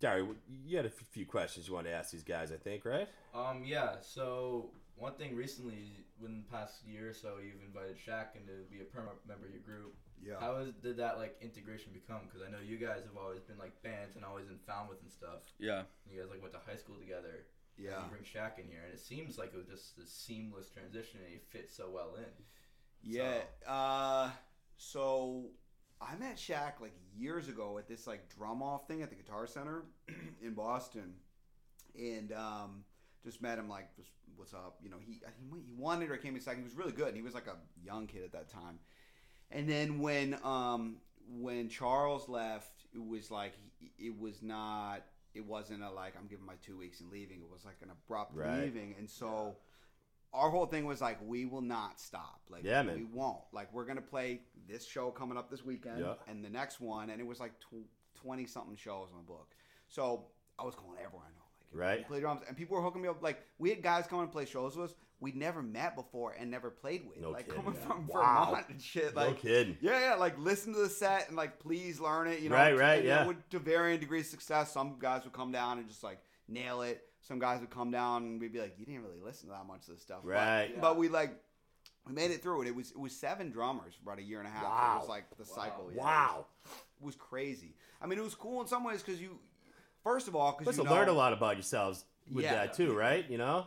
S1: Gary, you had a few questions you wanted to ask these guys, I think, right?
S2: Um, yeah. So one thing recently, within the past year or so, you've invited Shaq in to be a permanent member of your group.
S3: Yeah.
S2: How is, did that like integration become? Because I know you guys have always been like bands and always in Falmouth and stuff.
S4: Yeah.
S2: You guys like went to high school together.
S3: Yeah.
S2: You bring Shaq in here, and it seems like it was just a seamless transition, and he fit so well in.
S3: Yeah. Uh, so I met Shaq like years ago at this like drum off thing at the Guitar Center in Boston, and um, just met him like what's up, you know. He he he wanted or came in second. He was really good. And he was like a young kid at that time, and then when um when Charles left, it was like it was not. It wasn't a like I'm giving my two weeks and leaving. It was like an abrupt
S1: Right.
S3: leaving, and so our whole thing was like we will not stop like
S1: Yeah, man.
S3: we won't like we're gonna play this show coming up this weekend
S1: Yeah.
S3: and the next one and it was like 20 something shows on the book so i was calling everyone i know like
S1: Right.
S3: Play drums and people were hooking me up like we had guys come and play shows with us we'd never met before and never played with
S1: No
S3: like
S1: kidding,
S3: coming
S1: man.
S3: from
S1: Wow.
S3: vermont and shit
S1: no
S3: like
S1: kidding.
S3: yeah, yeah, like listen to the set and like please learn it. You know,
S1: Right, right, yeah.
S3: know, with- to varying degrees of success, some guys would come down and just like nail it. Some guys would come down and we'd be like, you didn't really listen to that much of this stuff, But-
S1: Right.
S3: But, we like we made it through it. It was it was seven drummers for about a year and a half. It was like the cycle. Yeah,
S1: Wow.
S3: it was crazy. I mean, it was cool in some ways because you, first of all, because you
S1: to
S3: know,
S1: learn a lot about yourselves with
S3: Yeah.
S1: that too, right? You know?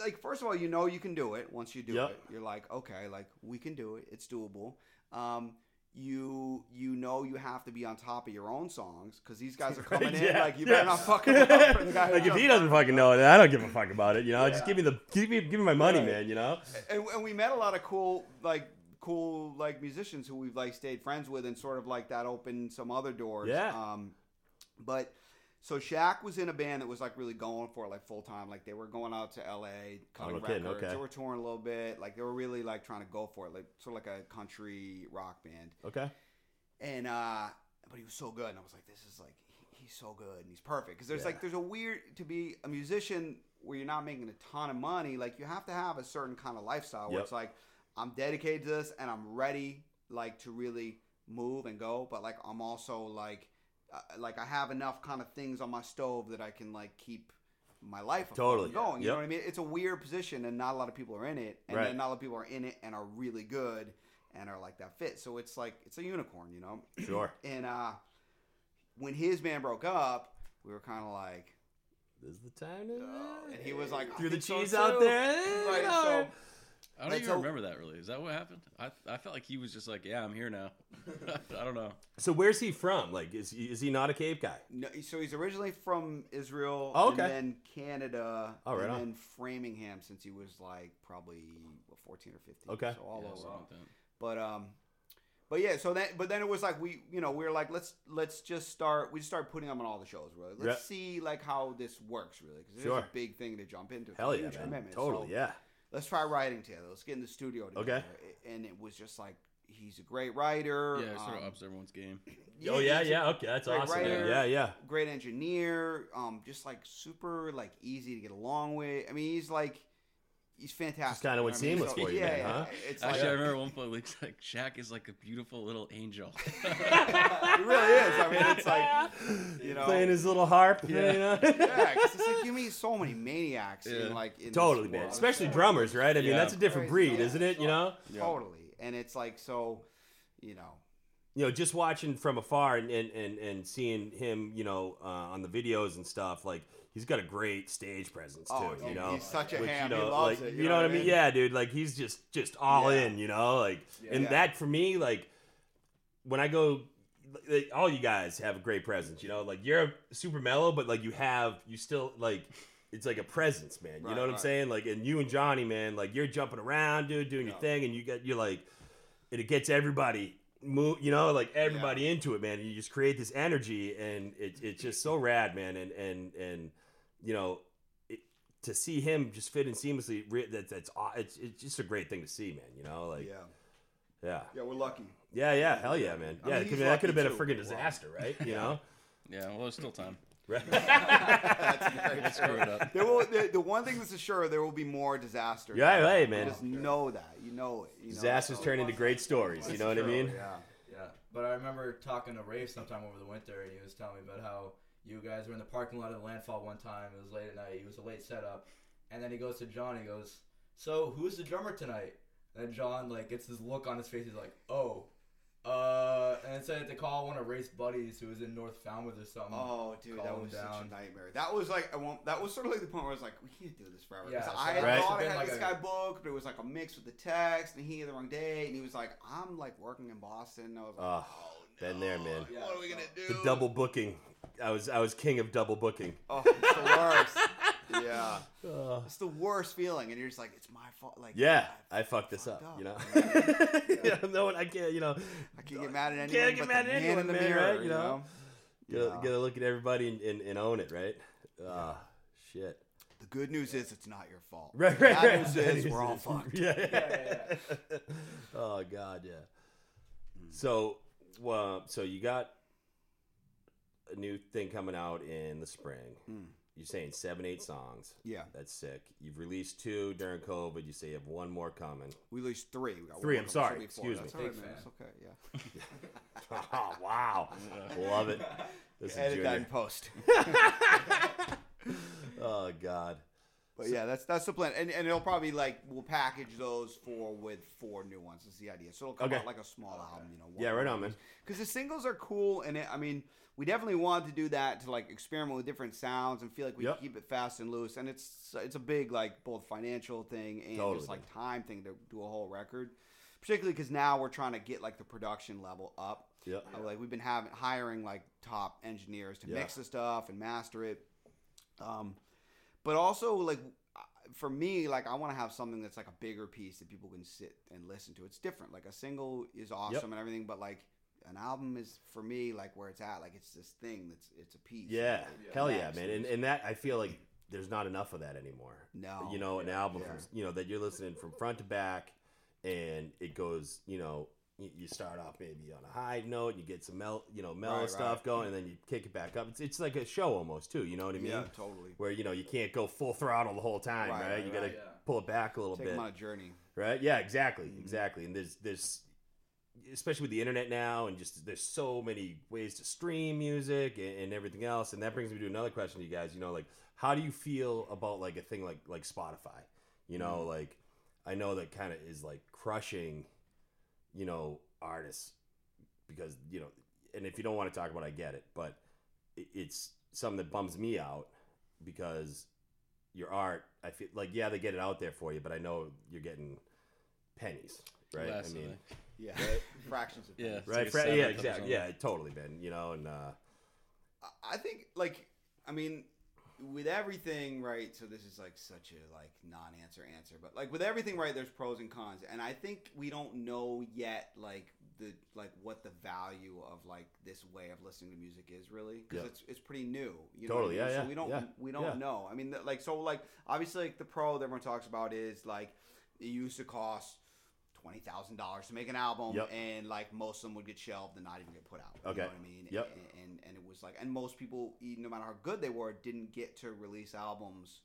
S3: Like first of all, you know you can do it. Once you do
S1: Yep.
S3: it, you're like, okay, like we can do it. It's doable. Um, you you know you have to be on top of your own songs because these guys are coming in like you better not fucking up for the guy who
S1: like if he doesn't fucking know it, I don't give a fuck about it. You know, just give me the give me give me my money,
S3: Right.
S1: man. You know?
S3: and, and we met a lot of cool like cool like musicians who we've like stayed friends with and sort of like that opened some other doors
S1: Yeah.
S3: um but so Shaq was in a band that was like really going for it like full time like they were going out to LA cutting
S1: Oh, kidding,
S3: records
S1: okay.
S3: they were touring a little bit like they were really like trying to go for it like sort of like a country rock band
S1: Okay.
S3: and uh but he was so good and i was like this is like he- he's so good and he's perfect because there's
S1: Yeah.
S3: like there's a weird to be a musician where you're not making a ton of money like you have to have a certain kind of lifestyle where
S1: Yep.
S3: it's like i'm dedicated to this and i'm ready like to really move and go but like i'm also like uh, like i have enough kind of things on my stove that i can like keep my life
S1: Totally.
S3: going you
S1: Yep.
S3: know what i mean it's a weird position and not a lot of people are in it and
S1: Right.
S3: then not a lot of people are in it and are really good and are like that fit so it's like it's a unicorn you know
S1: Sure.
S3: and uh, when his band broke up, we were kind of like,
S1: This is the time. To,
S3: Oh, and he was like,
S1: threw the
S3: think so
S1: cheese
S3: too.
S1: out there.
S3: Right, so
S4: I don't
S3: That's
S4: even
S3: a-
S4: remember that really. Is that what happened? I I felt like he was just like, yeah, I'm here now. I don't know.
S1: So where's he from? Like, is he, is he not a Cape guy?
S3: no, so he's originally from Israel,
S1: Oh, okay.
S3: and then Canada,
S1: Oh, right
S3: and
S1: on.
S3: then Framingham since he was like probably what, 14 or 15.
S1: Okay.
S3: so all
S4: Yeah,
S3: over.
S4: like that.
S3: But um, but yeah, so then but then it was like we you know we were like let's let's just start we just started putting them on all the shows really. Let's
S1: Yeah.
S3: see like how this works really because it's
S1: Sure.
S3: a big thing to jump into. A
S1: Hell yeah,
S3: huge
S1: man.
S3: commitment.
S1: Totally,
S3: So
S1: yeah.
S3: Let's try writing together. Let's get in the studio together.
S1: Okay.
S3: And it was just like he's a great writer.
S4: Yeah, it sort of
S3: um,
S4: ups everyone's game.
S1: oh yeah, yeah. Okay, that's awesome.
S3: writer.
S1: Yeah, yeah.
S3: Great engineer. Um, just like super like easy to get along with. I mean, he's like he's fantastic.
S1: Just kinda went
S3: what I mean?
S1: seamless for you
S3: yeah,
S1: then,
S3: yeah.
S1: huh?
S3: It's
S4: Actually,
S3: like,
S4: I remember one point, like, like Shaq is like a beautiful little angel.
S3: he really is. I mean, it's like you know.
S1: Playing his little harp.
S4: Yeah.
S1: You know?
S3: yeah, 'cause it's like you meet so many maniacs
S4: Yeah.
S3: in like in
S1: totally, man.
S3: world.
S1: Especially drummers, right? I mean,
S4: Yeah.
S1: that's a different breed,
S3: Yeah.
S1: isn't it? You know.
S3: totally, and it's like so, you know,
S1: you know, just watching from afar and and, and, and seeing him, you know, uh, on the videos and stuff, like he's got a great stage presence oh, too.
S3: Oh,
S1: you know,
S3: he's such a
S1: Which,
S3: ham.
S1: You
S3: He
S1: know,
S3: loves
S1: like,
S3: it,
S1: You, know, what I mean? Yeah, dude. Like he's just just all
S3: Yeah.
S1: in. You know, like and
S3: Yeah.
S1: that for me, like when I go. Like, all you guys have a great presence, you know. Like you're super mellow, but like you have, you still like, it's like a presence, man. You
S3: Right,
S1: know what I'm saying? Like, and you and Johnny, man, like you're jumping around, dude, doing your thing, and you get, you're like, and it gets everybody move you know like everybody into it man you just create this energy and it, it's just so rad man and and and you know it, to see him just fit in seamlessly, that, that's it's, it's just a great thing to see man you know like
S3: yeah,
S1: yeah
S3: yeah, we're lucky.
S1: yeah yeah hell yeah man
S3: I
S1: yeah
S3: mean,
S1: it could, that could have been a
S3: lucky,
S1: freaking disaster right you know
S4: yeah, well, there's still time.
S1: right
S3: That's
S4: Screw it up.
S3: There will the, the one thing that's assured there will be more disasters.
S1: Yeah, hey,
S3: You
S1: man.
S3: just know that. You know it. You know
S1: disasters
S3: so-
S1: turn into great stories you know what i mean
S3: Yeah.
S2: Yeah, but I remember talking to Rafe sometime over the winter, and he was telling me about how you guys were in the parking lot of the landfall one time. It was late at night. It was a late setup, and then he goes to John. He goes, "So who's the drummer tonight?" And then John like gets this look on his face. He's like, "Oh." Uh, and said to call one of Ray's buddies who was in North Falmouth or something.
S3: Oh, dude, that
S2: Calm
S3: was such
S2: down.
S3: a nightmare. That was like, I won't, that was sort of like the point where I was like, we can't do this forever. 'Cause
S2: Yeah, so
S3: I had
S1: Right.
S3: thought I had
S2: like
S3: this
S2: a-
S3: guy booked, but it was like a mix with the text, and he had the wrong day, and he was like, I'm like working in Boston. And I was like, oh,
S1: been there, man.
S2: Yeah,
S3: what are we gonna do?
S1: The double booking. I was I was king of double booking.
S3: Oh, it's the worst. yeah,
S1: Uh,
S3: it's the worst feeling, and you're just like, it's my fault. Like,
S1: yeah,
S3: I,
S1: I fucked this
S3: fucked
S1: up.
S3: up.
S1: You know. yeah, no one. I can't. You know.
S3: I can't get mad at anyone.
S1: Can't get
S3: but
S1: mad
S3: the
S1: at anyone,
S3: in the
S1: man,
S3: mirror,
S1: right? You know? Gotta,
S3: Yeah.
S1: gotta look at everybody and, and, and own it, right? Ah, shit.
S3: The good news is it's not your fault.
S1: Right,
S3: The
S1: right,
S3: bad
S1: right.
S3: news
S1: That
S3: is
S1: is-
S3: we're all fucked.
S1: Yeah.
S2: Yeah, yeah,
S1: oh God, yeah. So, well, so you got a new thing coming out in the spring.
S3: Mm.
S1: You're saying seven, eight songs.
S3: Yeah,
S1: That's sick. You've released two during COVID. You say you have one more coming.
S3: we released three. We got
S1: Three,
S3: one
S1: I'm
S3: coming, so
S1: sorry.
S3: we four.
S1: Excuse
S3: That's
S1: me.
S3: all right,
S2: Big
S3: man.
S2: fan.
S3: It's okay. Yeah.
S1: oh wow, love it. This is
S3: Edit that in post.
S1: Oh God.
S3: But yeah, that's that's the plan, and and it'll probably like we'll package those four with four new ones. Is the idea? So it'll come
S1: Okay.
S3: out like a small album, you know.
S1: Yeah, right on, man.
S3: Because the singles are cool, and it, I mean, we definitely wanted to do that to like experiment with different sounds and feel like we
S1: Yep.
S3: keep it fast and loose. And it's it's a big like both financial thing and
S1: Totally.
S3: just like time thing to do a whole record. Particularly because now we're trying to get like the production level up.
S1: Yeah.
S3: Uh, Like we've been having hiring like top engineers to
S1: Yeah.
S3: mix the stuff and master it. Um, but also like uh, for me, like I want to have something that's like a bigger piece that people can sit and listen to. It's different. Like a single is awesome and everything, but like an album is for me like where it's at. Like it's this thing that's it's a piece.
S1: Yeah.
S3: It
S1: Hell yeah, man. And and that I feel like there's not enough of that anymore.
S3: no,
S1: you know, an album,
S3: Yeah.
S1: from, you know, that you're listening from front to back, and it goes, you know, you, start off maybe on a high note, you get some mel, you know, mellow
S3: Right,
S1: stuff
S3: right.
S1: going, and then you kick it back up. It's, it's like a show almost too. You know what I mean?
S3: yeah, totally.
S1: Where you know you can't go full throttle the whole time,
S3: Right,
S1: right? you gotta
S2: yeah.
S1: pull it back a little
S3: Take
S1: bit,
S3: on a journey.
S1: right? Yeah, exactly,
S3: Mhm.
S1: exactly. And there's there's especially with the internet now, and just there's so many ways to stream music and, and everything else. And that brings me to another question, to you guys. You know, like how do you feel about like a thing like like Spotify? You know,
S3: Mm.
S1: like I know that kind of is like crushing, you know, artists because you know, and if you don't want to talk about, it, I get it, but it's something that bums me out because your art, I feel like yeah, they get it out there for you, but I know you're getting pennies, right?
S4: Less
S1: I mean,
S4: it.
S3: Yeah, fractions of
S4: Yeah.
S3: pennies.
S4: It's
S1: right?
S4: like
S1: Fra- yeah, exactly. Yeah, totally, man. You know, and uh,
S3: I- I think like I mean with everything right so this is like such a like non-answer answer but like with everything right there's pros and cons and I think we don't know yet like the like what the value of like this way of listening to music is really because
S1: Yeah.
S3: it's it's pretty new you know I
S1: Totally,
S3: mean?
S1: yeah,
S3: so
S1: yeah,
S3: we don't
S1: yeah,
S3: we don't
S1: yeah.
S3: know I mean like so like obviously like the pro that everyone talks about is like it used to cost twenty thousand dollars to make an album,
S1: Yep.
S3: and like most of them would get shelved and not even get put out.
S1: Okay.
S3: You know what I mean?
S1: Yep.
S3: And, and and it was like, and most people, no matter how good they were, didn't get to release albums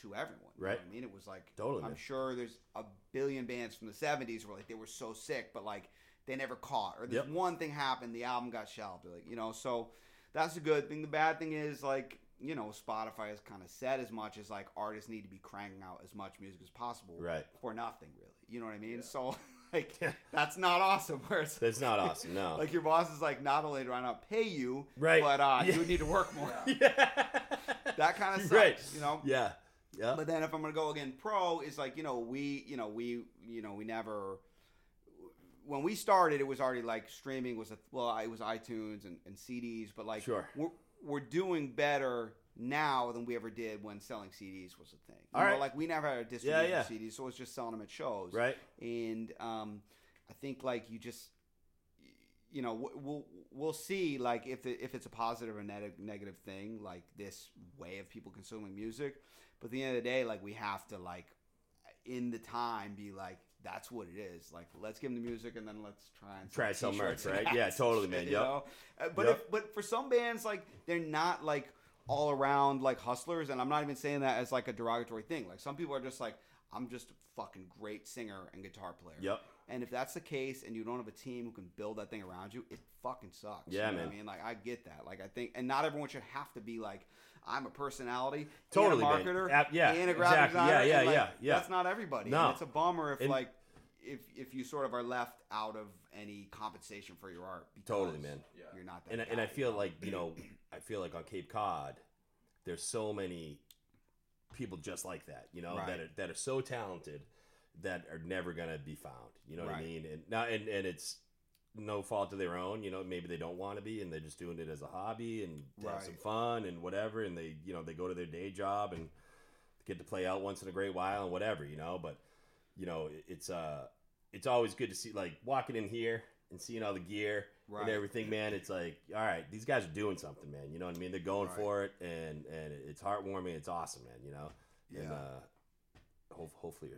S3: to everyone. You
S1: Right.
S3: know what I mean? It was like
S1: Totally,
S3: I'm sure there's a billion bands from the '70s where like they were so sick, but like they never caught, or this
S1: Yep.
S3: one thing happened, the album got shelved. Like you know, so that's a good thing. The bad thing is like you know Spotify has kind of said as much as like artists need to be cranking out as much music as possible
S1: right.
S3: for nothing really. You know what I mean?
S2: Yeah.
S3: So like that's not awesome. Where it's
S1: That's not awesome. No.
S3: like your boss is like not only do I not pay you,
S1: Right.
S3: but uh,
S1: Yeah.
S3: you need to work more.
S1: yeah.
S3: that kind of sucks.
S1: Right.
S3: You know.
S1: Yeah. Yeah.
S3: But then if I'm gonna go again pro, is like you know we you know we you know we never. When we started, it was already like streaming was a well, it was iTunes and, and CDs, but like
S1: Sure.
S3: we're we're doing better now than we ever did when selling CDs was a thing. You
S1: All
S3: know,
S1: right.
S3: like we never had a distribution
S1: yeah.
S3: of CDs, so it was just selling them at shows
S1: Right.
S3: and um, I think like you just you know we'll we'll see like if it, if it's a positive or neg- negative thing like this way of people consuming music but at the end of the day like we have to like in the time be like that's what it is like let's give them the music and then let's try and
S1: Try to sell merch, right? Yeah, totally, man.
S3: know? Uh, but
S1: Yep.
S3: if but for some bands like they're not like all around like hustlers, and I'm not even saying that as like a derogatory thing. Like some people are just like, I'm just a fucking great singer and guitar player.
S1: Yep.
S3: And if that's the case, and you don't have a team who can build that thing around you, it fucking sucks.
S1: Yeah,
S3: you know
S1: man.
S3: What I mean, like I get that. Like I think, and not everyone should have to be like, I'm a personality,
S1: Totally,
S3: and a marketer,
S1: Ab- yeah,
S3: and a graphic
S1: exactly.
S3: designer.
S1: Yeah, yeah,
S3: and, like,
S1: yeah, yeah.
S3: That's not everybody.
S1: No.
S3: And it's a bummer if
S1: And-
S3: like if if you sort of are left out of any compensation for your art. Because
S1: Totally, man.
S2: Yeah.
S3: You're not that.
S1: and
S3: guy,
S1: and I
S3: you
S1: feel
S3: know?
S1: like you know, I feel like on Cape Cod, there's so many people just like that, you know, that are that are so talented that are never gonna be found. You know what I mean? And now, and and it's no fault of their own. You know, maybe they don't want to be, and they're just doing it as a hobby and to have some fun and whatever. And they, you know, they go to their day job and get to play out once in a great while and whatever. You know, but you know, it- it's uh, it's always good to see like walking in here and seeing all the gear
S3: Right.
S1: and everything, man. It's like, all right, these guys are doing something, man. You know what I mean? They're going
S3: Right.
S1: for it, and and it's heartwarming. It's awesome, man. You know, and
S3: Yeah.
S1: uh, ho- hopefully,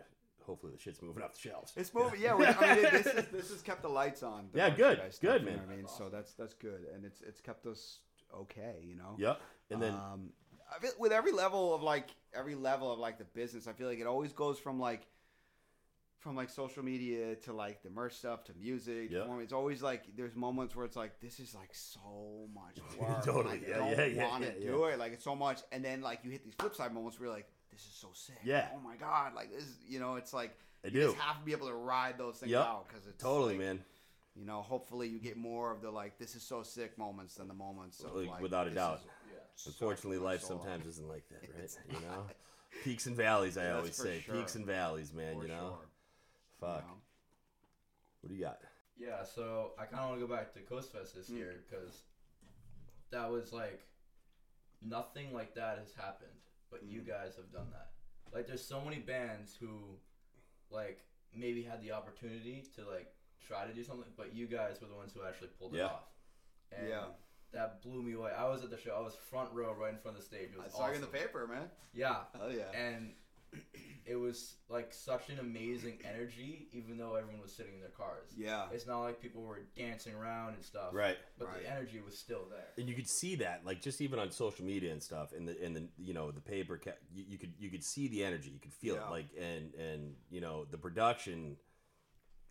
S1: hopefully the shit's moving up the shelves.
S3: It's moving. Yeah, we I mean, it, this is this has kept the lights on. the
S1: Yeah, good,
S3: merchandise
S1: good,
S3: you know
S1: man.
S3: what I mean, so that's that's good, and it's it's kept us okay. You know.
S1: Yep. And then
S3: um, I feel, with every level of like every level of like the business, I feel like it always goes from like from like social media to like the merch stuff to music.
S1: Yeah.
S3: It's always like there's moments where it's like this is like so much work.
S1: Totally,
S3: Like,
S1: yeah,
S3: I don't
S1: yeah, yeah,
S3: want to
S1: yeah,
S3: do it. Like it's so much, and then like you hit these flip side moments where you're like, this is so sick.
S1: Yeah.
S3: Oh my god. Like this, is- you know, it's like
S1: I
S3: you
S1: do.
S3: just have to be able to ride those things
S1: Yep.
S3: out because it's
S1: totally,
S3: like,
S1: man.
S3: You know, hopefully you get more of the like this is so sick moments than the moments of
S1: Like, without a doubt.
S3: is
S2: Yeah.
S1: Unfortunately,
S3: my
S1: life
S3: soul.
S1: sometimes isn't like that, right? You know, peaks and valleys. I always say
S3: sure.
S1: peaks and valleys, man.
S3: For
S1: you know,
S3: sure,
S1: fuck.
S3: know?
S1: What do you got?
S2: Yeah, so I kind of want to go back to Coast Fest this
S3: Mm.
S2: year because that was like nothing like that has happened, but you
S3: Mm.
S2: guys have done that. Like, there's so many bands who, like, maybe had the opportunity to like try to do something, but you guys were the ones who actually pulled it
S1: Yeah.
S2: off. And
S3: Yeah.
S2: that blew me away. I was at the show. I was front row, right in front of the stage. It was
S3: I saw you in the
S2: awesome.
S3: paper, man.
S2: Yeah,
S3: Hell yeah.
S2: and it was like such an amazing energy, even though everyone was sitting in their cars.
S3: Yeah.
S2: It's not like people were dancing around and stuff.
S1: Right.
S2: But
S3: Right.
S2: the energy was still there.
S1: and you could see that like just even on social media and stuff and the and the you know the paper ca- you, you could you could see the energy you could feel
S3: Yeah.
S1: it like and and you know the production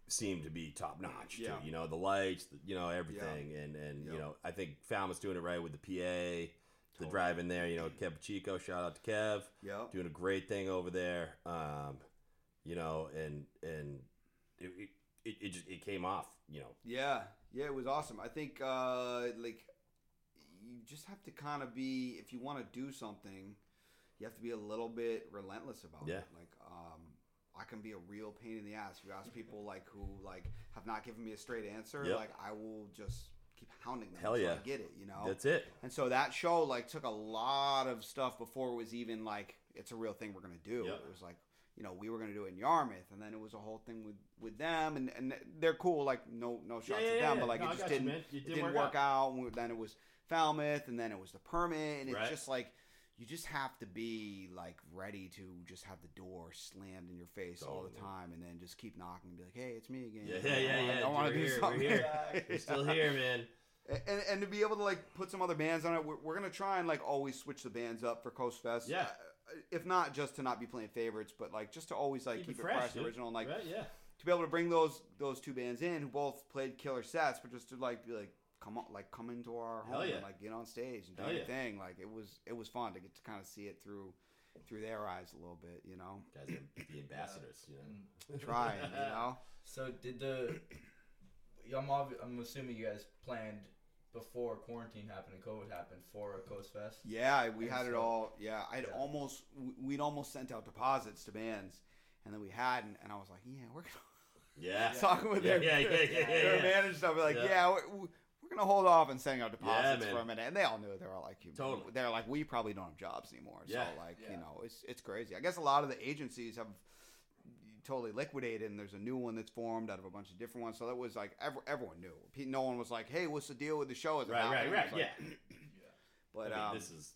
S1: seemed to be top notch
S3: Yeah.
S1: too you know the lights the, you know everything and and
S3: Yeah.
S1: you know I think Falmouth's doing it right with the PA the
S3: Totally.
S1: drive in there you know Kev Pacheco shout out to Kev
S3: Yeah,
S1: doing a great thing over there um you know and and it, it, it, it just it came off you know
S3: Yeah. Yeah, it was awesome. I think uh like you just have to kind of be if you want to do something, you have to be a little bit relentless about
S1: Yeah.
S3: it. Like um I can be a real pain in the ass. If you ask people like who like have not given me a straight answer,
S1: Yep.
S3: like I will just keep hounding them
S1: Hell yeah.
S3: I get it, you know.
S1: that's it
S3: And so that show like took a lot of stuff before it was even like it's a real thing we're gonna do.
S1: Yeah.
S3: It was like you know we were gonna do it in Yarmouth, and then it was a whole thing with with them, and and they're cool. Like no no shots at them, but like
S1: No,
S3: it just didn't
S1: man. It
S3: didn't work, out. and Then it was Falmouth, and then it was the permit, and it's
S1: Right.
S3: just like. You just have to be like ready to just have the door slammed in your face all the time, and then just keep knocking and be like, "Hey, it's me again."
S1: Yeah, yeah, yeah, yeah.
S3: I want
S1: We're
S3: to do
S1: here, we're
S3: something.
S1: here. We're still here, man.
S3: And, and to be able to like put some other bands on it, we're, we're gonna try and like always switch the bands up for Coast Fest.
S1: Yeah.
S3: Uh, If not just to not be playing favorites, but like just to always like keep, it fresh,
S1: dude.
S3: original, and like
S1: right, yeah.
S3: to be able to bring those those two bands in who both played killer sets, but just to like be like come on, like come into our home
S1: yeah.
S3: and like get on stage and do
S1: Hell
S3: your
S1: yeah.
S3: thing. Like it was it was fun to get to kind of see it through through their eyes a little bit, you know.
S1: Guys, are the ambassadors, you know.
S3: Trying, you know.
S2: so did the? I'm obvi- I'm assuming you guys planned before quarantine happened and COVID happened for a Coast Fest.
S3: Yeah, we
S2: And
S3: had it all. Yeah, I'd
S2: Yeah.
S3: almost we- we'd almost sent out deposits to bands, and then we hadn't. And I was like, yeah, we're gonna
S1: Yeah.
S3: talking with
S1: Yeah,
S3: their,
S1: yeah, yeah, yeah,
S3: their
S1: yeah.
S3: manager stuff. We're like,
S1: Yeah.
S3: yeah, we're, we're gonna hold off on sending out deposits
S1: man.
S3: for a minute, and they all knew. They were all like, you-
S1: Totally.
S3: They're like, we probably don't have jobs anymore.
S1: Yeah.
S3: So like,
S2: Yeah.
S3: you know, it's it's crazy. I guess a lot of the agencies have totally liquidated, and there's a new one that's formed out of a bunch of different ones. So that was like ev- everyone knew. No one was like, hey, what's the deal with the show? Is it
S1: Right, right, right.
S3: It was
S1: Yeah.
S3: But
S1: I mean,
S3: um,
S1: this is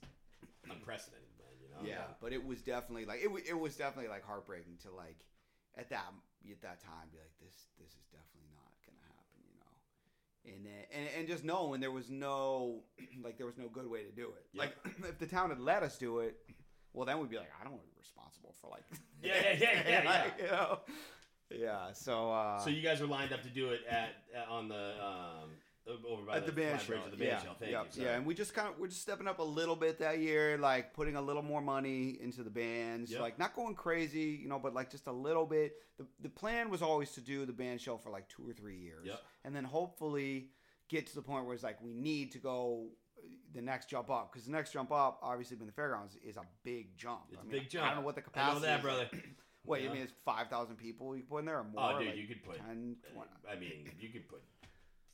S1: unprecedented, man. You know.
S3: yeah, but it was definitely like it. wa- It was definitely like heartbreaking to like at that at that time be like this. This is definitely not gonna happen. You know, And, and and just knowing there was no like there was no good way to do it.
S1: Yeah.
S3: Like if the town had let us do it, well then we'd be like, I don't want to be responsible for like
S1: Yeah, yeah, yeah, yeah, yeah.
S3: like, you know? Yeah. So uh
S1: So you guys were lined up to do it at, at on the um over by
S3: at the band shell.
S1: of the band
S3: yeah.
S1: Thank
S3: yeah,
S1: you. sorry.
S3: yeah, and we just kind of we're just stepping up a little bit that year, like putting a little more money into the bands,
S1: Yep.
S3: like not going crazy, you know, but like just a little bit. The the plan was always to do the band shell for like two or three years,
S1: Yep.
S3: and then hopefully get to the point where it's like we need to go uh, the next jump up because the next jump up, obviously, being the fairgrounds, is a big jump.
S1: It's
S3: I
S1: a
S3: mean,
S1: big jump.
S3: I don't know what the
S1: I
S3: capacity.
S1: know that,
S3: is.
S1: brother.
S3: What
S1: Yeah.
S3: you mean? It's five thousand people you put in there or more?
S1: Oh, dude,
S3: like
S1: you could put.
S3: 10, 20.
S1: I mean, you could put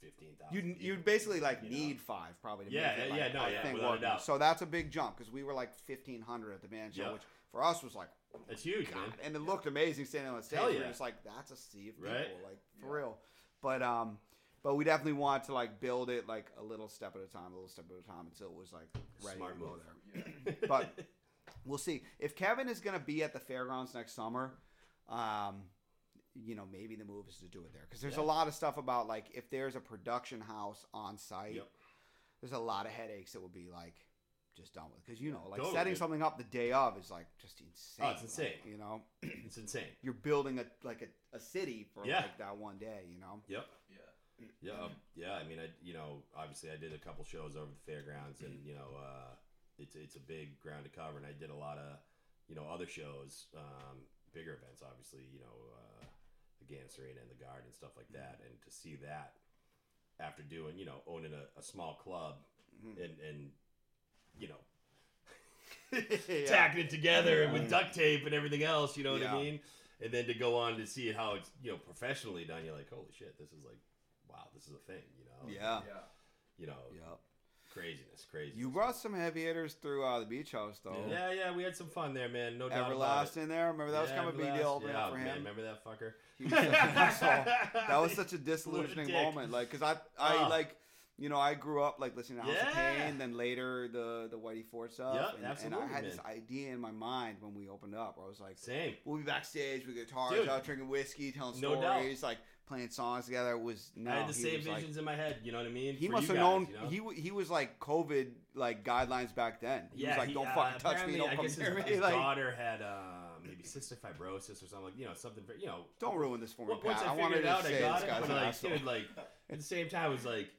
S1: fifteen thousand.
S3: You'd, you'd basically like
S1: you know?
S3: need five probably to
S1: Yeah,
S3: make it,
S1: yeah,
S3: like,
S1: yeah, no, yeah,
S3: think
S1: without a
S3: work.
S1: doubt.
S3: So that's a big jump because we were like fifteen hundred at the band show,
S1: Yeah.
S3: which for us was like
S1: That's huge,
S3: God,
S1: man.
S3: and it looked amazing standing on the stage.
S1: Hell
S3: We
S1: yeah.
S3: were just like that's a sea of people,
S1: Right?
S3: like for real. But um, but we definitely want to like build it like a little step at a time, a little step at a time until it was like ready
S1: Smart
S3: to go
S1: move.
S3: there. But we'll see if Kevin is going to be at the fairgrounds next summer. Um, you know, maybe the move is to do it there because there's
S1: Yeah.
S3: a lot of stuff about like if there's a production house on site,
S1: Yep.
S3: there's a lot of headaches that would be like just done with because you know, like
S1: Totally,
S3: setting something up the day of is like just insane.
S1: Oh, it's insane.
S3: like, you know,
S1: it's insane.
S3: you're building a like a, a city for
S1: Yeah.
S3: like that one day. You know,
S1: Yep.
S2: Yeah.
S1: Yeah, um, yeah. I mean, I you know, obviously, I did a couple shows over the fairgrounds, and you know, uh, it's it's a big ground to cover, and I did a lot of you know other shows, um, bigger events, obviously, you know, uh, the Agganis Arena and the Garden and stuff like that, and to see that after doing you know owning a, a small club
S3: Mhm.
S1: and and you know
S3: Yeah.
S1: tacking it together and with duct tape and everything else, you know what
S3: Yeah.
S1: I mean? And then to go on to see how it's you know professionally done, you're like, holy shit, this is like, wow, this is a thing, you know?
S3: yeah,
S2: Yeah.
S1: You know,
S3: yeah.
S1: Craziness, crazy.
S3: You brought some heavy hitters through uh, the beach house though.
S1: Yeah, yeah, we had some fun there, man. No doubt
S3: Everlast in there. Remember that was kind of a big deal opening
S1: yeah,
S3: up for
S1: man,
S3: him.
S1: Remember that fucker?
S3: Was such that was such a disillusioning
S1: dick.
S3: moment. Like, cause I, I
S1: Ah.
S3: like, you know, I grew up like listening to House of Pain, then later the the Whitey Ford stuff.
S1: Yep,
S3: and, and I
S1: absolutely,
S3: had this idea in my mind when we opened up. Where I was like,
S1: Same.
S3: we'll be backstage with guitars
S1: Dude.
S3: out, drinking whiskey, telling
S1: No doubt.
S3: stories, like playing songs together. Was no,
S1: I had the same
S3: was, like-
S1: visions in my head. You know what I mean?
S3: he
S1: For
S3: must have
S1: guys,
S3: known
S1: You know?
S3: he w- he was like COVID like guidelines back then. He was like,
S1: he,
S3: "Don't
S1: uh,
S3: fucking touch me, don't
S1: I
S3: come
S1: guess
S3: near
S1: his,
S3: me."
S1: his
S3: Like,
S1: daughter had uh, maybe cystic fibrosis or something like you know something. very- You know,
S3: don't ruin this for me,
S1: Once
S3: Pat.
S1: I
S3: I, wanted
S1: figured it
S3: to
S1: out,
S3: say
S1: I got
S3: this
S1: it. But like,
S3: asshole.
S1: dude, like at the same time, it was like,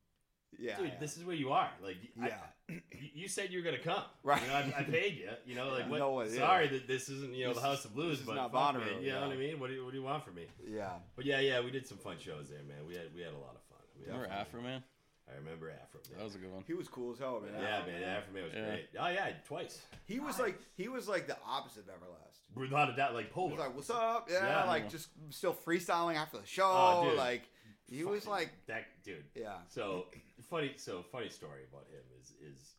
S3: yeah,
S1: dude,
S3: yeah.
S1: this is where you are. Like,
S3: yeah.
S1: you, you said you were gonna come.
S3: Right.
S1: You know, I, I paid you. You know, like
S3: I
S1: what?
S3: know it is.
S1: sorry that this isn't you know
S3: This
S1: the House of Blues, but
S3: not
S1: fuck,
S3: Bonnaroo,
S1: man, you know what I mean? What do you What do you want from me?
S3: yeah.
S1: But yeah, yeah, we did some fun shows there, man. We had we had a lot of fun. We had
S4: Remember
S1: fun.
S4: Afro Man?
S1: I remember Afro Man.
S4: That was a good one.
S3: He was cool as hell, man.
S1: yeah, man, Afro Man was
S4: Yeah.
S1: great. Oh yeah, twice.
S3: He was like he was like the opposite of Everlast.
S1: Without a doubt, like
S3: He
S1: polar.
S3: was like, "What's up?" Yeah,
S1: Yeah.
S3: like just still freestyling after the oh, show.
S1: Oh, dude.
S3: like he was like,
S1: that dude.
S3: yeah,
S1: So funny. So funny story about him is is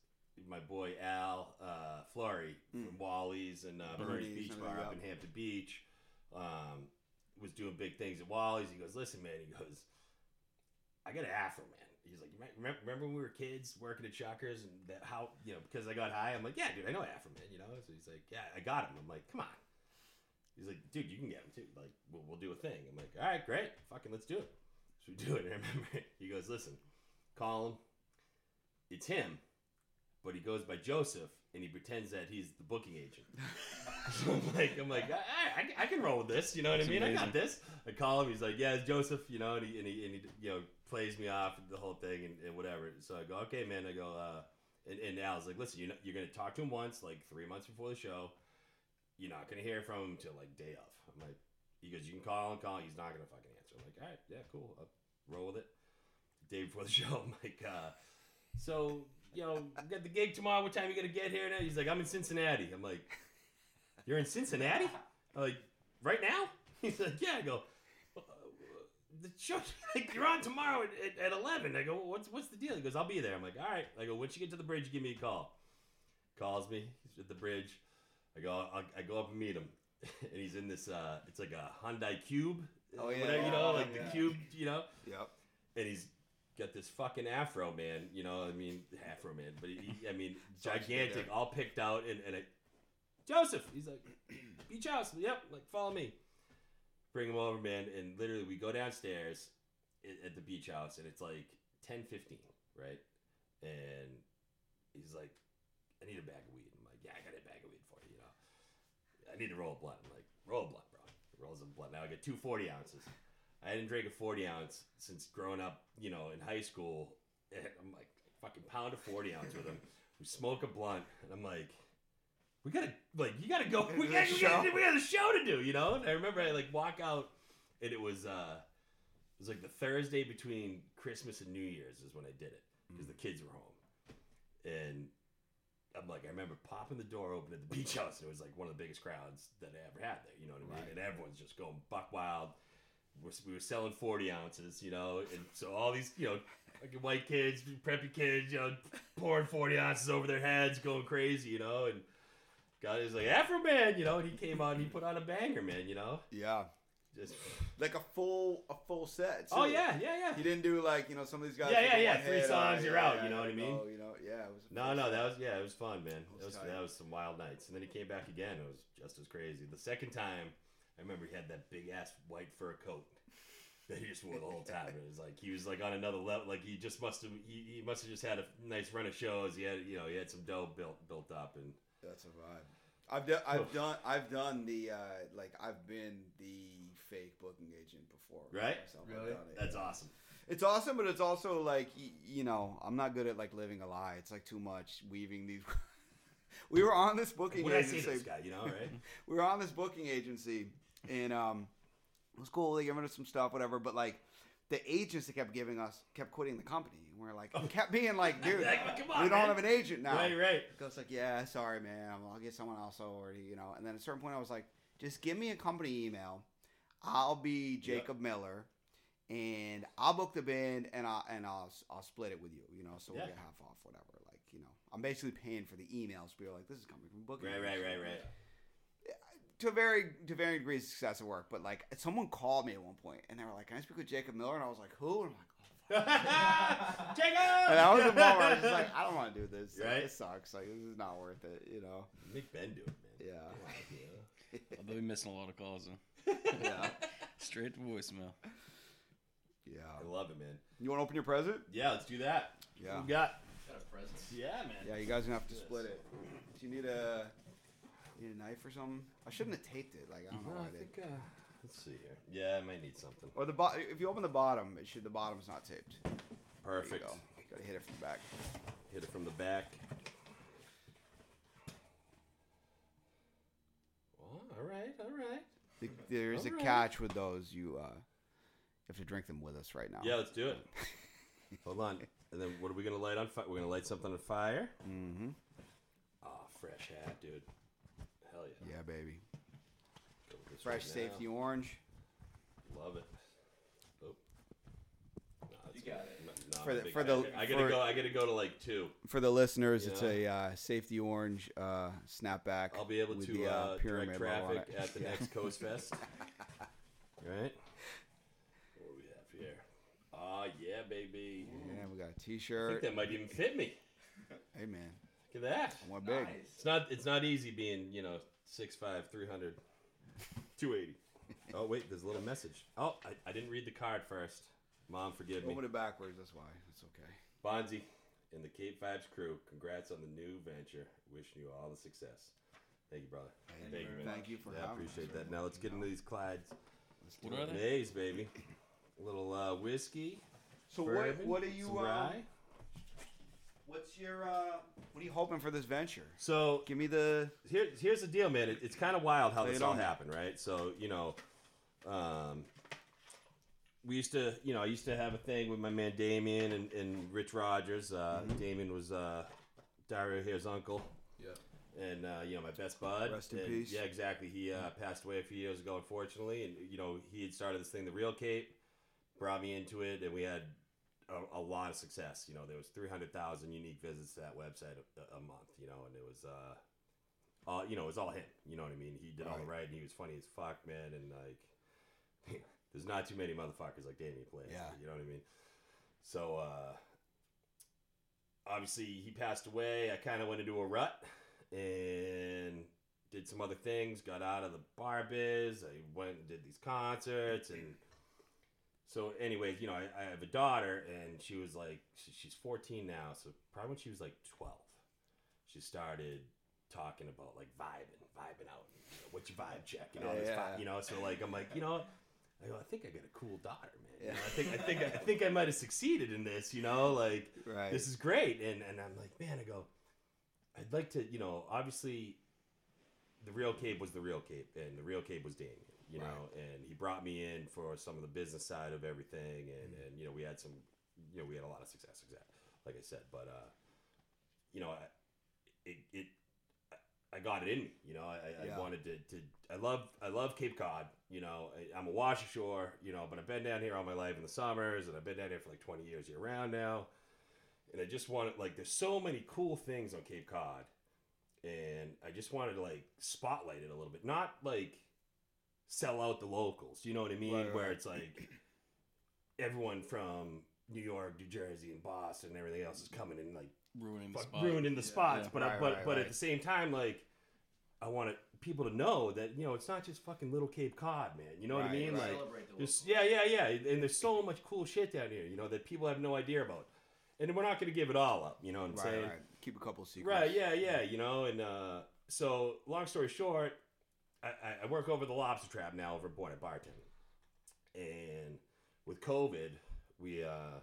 S1: my boy Al uh, Flurry from Wally's and uh, Bernie's Beach Bar up in Hampton Beach. Um, was doing big things at Wally's. He goes, "Listen, man." He goes, "I got an Afro, man." He's like, "You remember, remember when we were kids working at Chuckers and that how you know because I got high." I'm like, "Yeah, dude, I know Afro, man." You know. So he's like, "Yeah, I got him." I'm like, "Come on." He's like, "Dude, you can get him too. Like, we'll, we'll do a thing." I'm like, "All right, great, fucking let's do it." So we do it. And I remember he goes, "Listen, call him. It's him, but he goes by Joseph, and he pretends that he's the booking agent." so I'm like, I'm like, I, I, I can roll with this. You know what
S4: That's
S1: I mean? I got this. I call him. He's like, "Yeah, it's Joseph." You know, and he and he, and he you know plays me off the whole thing and, and whatever. So I go, "Okay, man." I go, uh, and, and Al's like, "Listen, you're not, you're gonna talk to him once, like three months before the show. You're not gonna hear from him until like day of." I'm like, he goes, "You can call and call. He's not gonna fucking answer." I'm like, "All right, yeah, cool. I'll roll with it." Day before the show, I'm like, uh, "So." You know, we got the gig tomorrow. What time you gonna get here? Now he's like, I'm in Cincinnati. I'm like, you're in Cincinnati? I'm like, right now? He's like, yeah. I go, "Uh, the show, like, you're on tomorrow at, at, at 11. I go, what's what's the deal? He goes, I'll be there. I'm like, all right. I go, once you get to the bridge, give me a call. Calls me. He's at the bridge. I go, I, I go up and meet him, and he's in this. Uh, it's like a Hyundai Cube.
S3: Oh, yeah,
S1: whatever, you know, like
S3: yeah.
S1: the Cube, you know
S3: yep.
S1: and he's got this fucking afro man you know i mean afro man but he, i mean
S3: Sucks to be
S1: gigantic all picked out and, and I, joseph he's like beach house yep like follow me bring him over man and literally we go downstairs at the beach house, and it's like ten fifteen, right? And he's like, "I need a bag of weed." I'm like, "Yeah, I got a bag of weed for you." You know, I need to roll a blunt. I'm like, "Roll a blunt, bro." Rolls a blunt. Now I get two 40 ounces. I hadn't drank a 40 ounce since growing up, you know, in high school. And I'm like, fucking pound a 40 ounce with him. We smoke a blunt, and I'm like, we gotta, like, you gotta go. We got, we, got, we got a show to do, you know? And I remember I, like, walk out, and it was, uh, it was like the Thursday between Christmas and New Year's is when I did it, because the kids were home. And I'm like, I remember popping the door open at the beach house, and it was like one of the biggest crowds that I ever had there. You know what I mean? And everyone's just going buck wild. We're, were selling 40 ounces, you know, and so all these, you know, white kids, preppy kids, you know, pouring 40 ounces over their heads, going crazy, you know, and guy is like Afro man, you know, and he came out and he put on a banger, man, you know,
S3: Yeah,
S1: just
S3: like a full a full set.
S1: oh yeah, yeah, yeah.
S3: He didn't do like you know some of these guys.
S1: Yeah, yeah, yeah, three songs,
S3: uh,
S1: you're
S3: yeah,
S1: out,
S3: yeah,
S1: you know what I mean?
S3: Oh, you know, yeah. It was
S1: No, no,
S3: set.
S1: that was yeah, it was fun, man.
S3: was
S1: That was that was some wild nights, and then he came back again. It was just as crazy. The second time, I remember he had that big ass white fur coat that he just wore the whole time. It was like he was like on another level. Like he just must have he, he must have just had a nice run of shows. He had you know he had some dough built built up, and
S3: That's a vibe. I've done. I've done. I've done the uh, like. I've been the fake booking agent before.
S1: Right?
S2: Really?
S3: done it,
S1: that's awesome.
S3: It's awesome, but it's also like you know, I'm not good at like living a lie. It's like too much weaving these. we were on this booking
S1: What did I say this guy? You know, right?
S3: we were on this booking agency, and um, it was cool. They giving us some stuff, whatever. But like, the agents that kept giving us kept quitting the company. And we're like, kept being like, dude,
S1: Like, on,
S3: we don't
S1: man.
S3: have an agent now.
S1: right, right.
S3: It goes like, yeah, sorry, man. I'll get someone else already, you know. And then at a certain point, I was like, just give me a company email. I'll be Jacob Miller, and I'll book the band, and I and I'll I'll split it with you, you know. So
S1: Yeah.
S3: we'll get half off, whatever. Like, you know, I'm basically paying for the emails. You're like, this is coming from booking.
S1: Right, right, right, right.
S3: To very to varying degrees of success at work, but like someone called me at one point, and they were like, "Can I speak with Jacob Miller?" And I was like, "Who?" And I'm like, "Oh."
S1: Jacob!
S3: And that was the moment where I was just like, I don't want to do this. Like,
S1: Right?
S3: It sucks. Like this is not worth it. You know.
S1: Make Ben do it, man.
S3: Yeah.
S4: I'll be missing a lot of calls. Then.
S3: Yeah.
S4: Straight to voicemail.
S3: Yeah.
S1: I love it, man.
S3: You want to open your present?
S1: Yeah, let's do that.
S3: Yeah.
S1: What we got?
S2: Got a present.
S1: Yeah, man.
S3: Yeah. You guys gonna have to split it. Do you need a need a knife or something? I shouldn't have taped it. Like I don't know why
S1: I
S3: I did.
S1: think, uh, let's see here. Yeah, I might need something.
S3: Or the bo- if you open the bottom, it should the bottom's not taped. There you
S1: Perfect.
S3: go. Gotta hit it from the back.
S1: Hit it from the back. Oh, all right, all right.
S3: The- There is a
S1: Alright.
S3: catch with those. You uh, have to drink them with us right now.
S1: Yeah, let's do it. Hold on. And then what are we gonna light on fire? We're gonna light something on fire.
S3: Mm-hmm.
S1: Oh, fresh hat, dude. Hell yeah.
S3: Yeah, baby.
S1: Go this
S3: Fresh
S1: right now.
S3: safety orange.
S1: Love it. Oh. No, that's
S2: You
S1: good.
S2: got it.
S1: No, no,
S3: For
S1: I'm
S3: the-
S1: big
S3: for
S1: fan.
S3: the-
S1: I gotta
S3: for-
S1: go. I gotta go to like two.
S3: For the listeners, it's
S1: Yeah.
S3: a uh, safety orange uh, snapback.
S1: I'll be able
S3: with
S1: to
S3: the,
S1: uh, direct
S3: pyramid logo on
S1: traffic
S3: it.
S1: at the next Coast Fest. right? What do we have here? Oh yeah, baby.
S3: Yeah, we got a
S1: I think
S3: T-shirt.
S1: that might even fit me.
S3: Hey man,
S1: Look at that.
S3: I want big.
S2: Nice.
S1: It's not. It's not easy being you know 6'5", 300, 280. Oh wait, there's a little message. Oh, I, I didn't read the card first. Mom, forgive me.
S3: Open it backwards. That's why. It's okay.
S1: Bonzi and the Cape Vibes crew, congrats on the new venture. Wishing you all the success. Thank you, brother.
S2: Thank
S1: Thank
S2: you
S1: you,
S2: very
S1: man.
S3: Thank you for
S1: Yeah, I appreciate
S3: us.
S1: that. Now let's get into these Clydes.
S3: Let's
S4: What
S3: do
S4: are
S3: it.
S4: they?
S1: Days, baby. A little uh, whiskey.
S3: So what?
S1: bourbon,
S3: What are you?
S1: some
S3: Uh,
S1: rye.
S3: What's your? Uh, what are you hoping for this venture?
S1: So
S3: Give me the.
S1: here, here's the deal, man. It, it's kind of wild how this all
S3: on
S1: happened, right? So you know, um, we used to, you know, I used to have a thing with my man Damien and, and Rich Rogers. Uh,
S3: Mm-hmm.
S1: Damien was uh, Dario here's uncle.
S2: Yeah.
S1: and uh, you know my best bud.
S3: Rest in
S1: and,
S3: peace.
S1: Yeah, exactly. He uh, passed away a few years ago, unfortunately, and you know he had started this thing, the Real Cape, brought me into it, and we had a, a lot of success. You know, there was three hundred thousand unique visits to that website a, a month. You know, and it was. Uh, all, you know, it was all him. You know what I mean? He did all the
S3: Right.
S1: right, he was funny as fuck, man. And like, there's not too many motherfuckers like Damien Plays.
S3: Yeah.
S1: you know what I mean. So uh, obviously he passed away. I kind of went into a rut and did some other things. Got out of the bar biz. I went and did these concerts and so anyways, you know, I, I have a daughter, and she was like, she's 14 now, so probably when she was like 12, she started talking about like vibing, vibing out. You know, what's your vibe check? You know,
S3: Yeah,
S1: this
S3: yeah.
S1: vibe, you know. So like, I'm like, you know, I go, I think I got a cool daughter, man. You
S3: Yeah.
S1: know, I think I think I think I might have succeeded in this. You know, like
S3: Right.
S1: this is great, and and I'm like, man, I go, I'd like to, you know, obviously, the real Cape was the real Cape, and the real Cape was Damien. You know, and he brought me in for some of the business side of everything, and
S3: Mm-hmm.
S1: and you know, we had some, you know, we had a lot of success, exactly, like I said, but uh, you know, I, it it. I got it in me, you know. I, I
S3: Yeah.
S1: I wanted to, to. I love. I love Cape Cod. You know, I, I'm a wash ashore. You know, but I've been down here all my life in the summers, and I've been down here for like 20 years year round now and I just wanted like there's so many cool things on Cape Cod, and I just wanted to like spotlight it a little bit, not like sell out the locals. You know what I mean?
S3: Right,
S1: Where
S3: right.
S1: it's like everyone from New York, New Jersey, and Boston, and everything else is coming and like
S4: ruining the spot.
S1: ruining the spots.
S4: yeah.
S1: But I but
S3: right,
S1: but
S3: right.
S1: at the same time, like I want people to know that you know it's not just fucking little Cape Cod, man. You know what I mean?
S3: right.
S1: Like
S2: the
S1: yeah, yeah, yeah, and there's so much cool shit down here, you know, that people have no idea about, and we're not going to give it all up. You know what I'm
S3: Right,
S1: saying?
S3: right. Keep a couple secrets.
S1: Right, yeah, yeah, you know, and uh, so long story short, I, I- work over the lobster trap now over at at Barton, and with COVID, we, uh,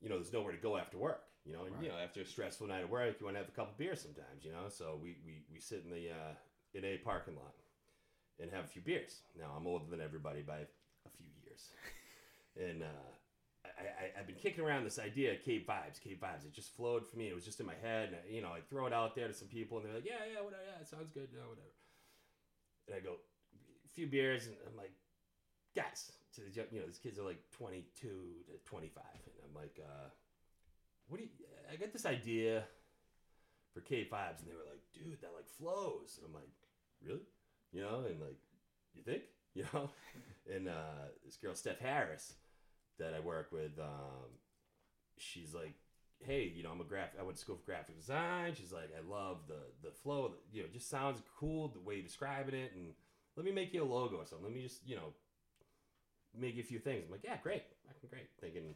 S1: you know, there's nowhere to go after work, you know, and you know, after a stressful night of work, you want to have a couple beers sometimes, you know, so we we, we sit in the uh, in a parking lot and have a few beers. Now I'm older than everybody by a few years, and. uh I, I, I've been kicking around this idea of Cape Vibes, Cape Vibes. It just flowed for me. It was just in my head. And, I, you know, I throw it out there to some people, and they're like, yeah, yeah, whatever, yeah, it sounds good, yeah, whatever. And I go, a few beers, and I'm like, guys, to the, you know, these kids are like 22 to 25. And I'm like, uh, what do you, I got this idea for Cape Vibes. And they were like, dude, that like flows. And I'm like, really? You know, and like, you think? You know? and uh, this girl, Steph Harris, that I work with, um, she's like, hey, you know, I'm a graphic. I went to school for graphic design. She's like, I love the the flow. You know, it just sounds cool the way you're describing it. And let me make you a logo or something. Let me just, you know, make you a few things. I'm like, yeah, great, fucking great. Thinking,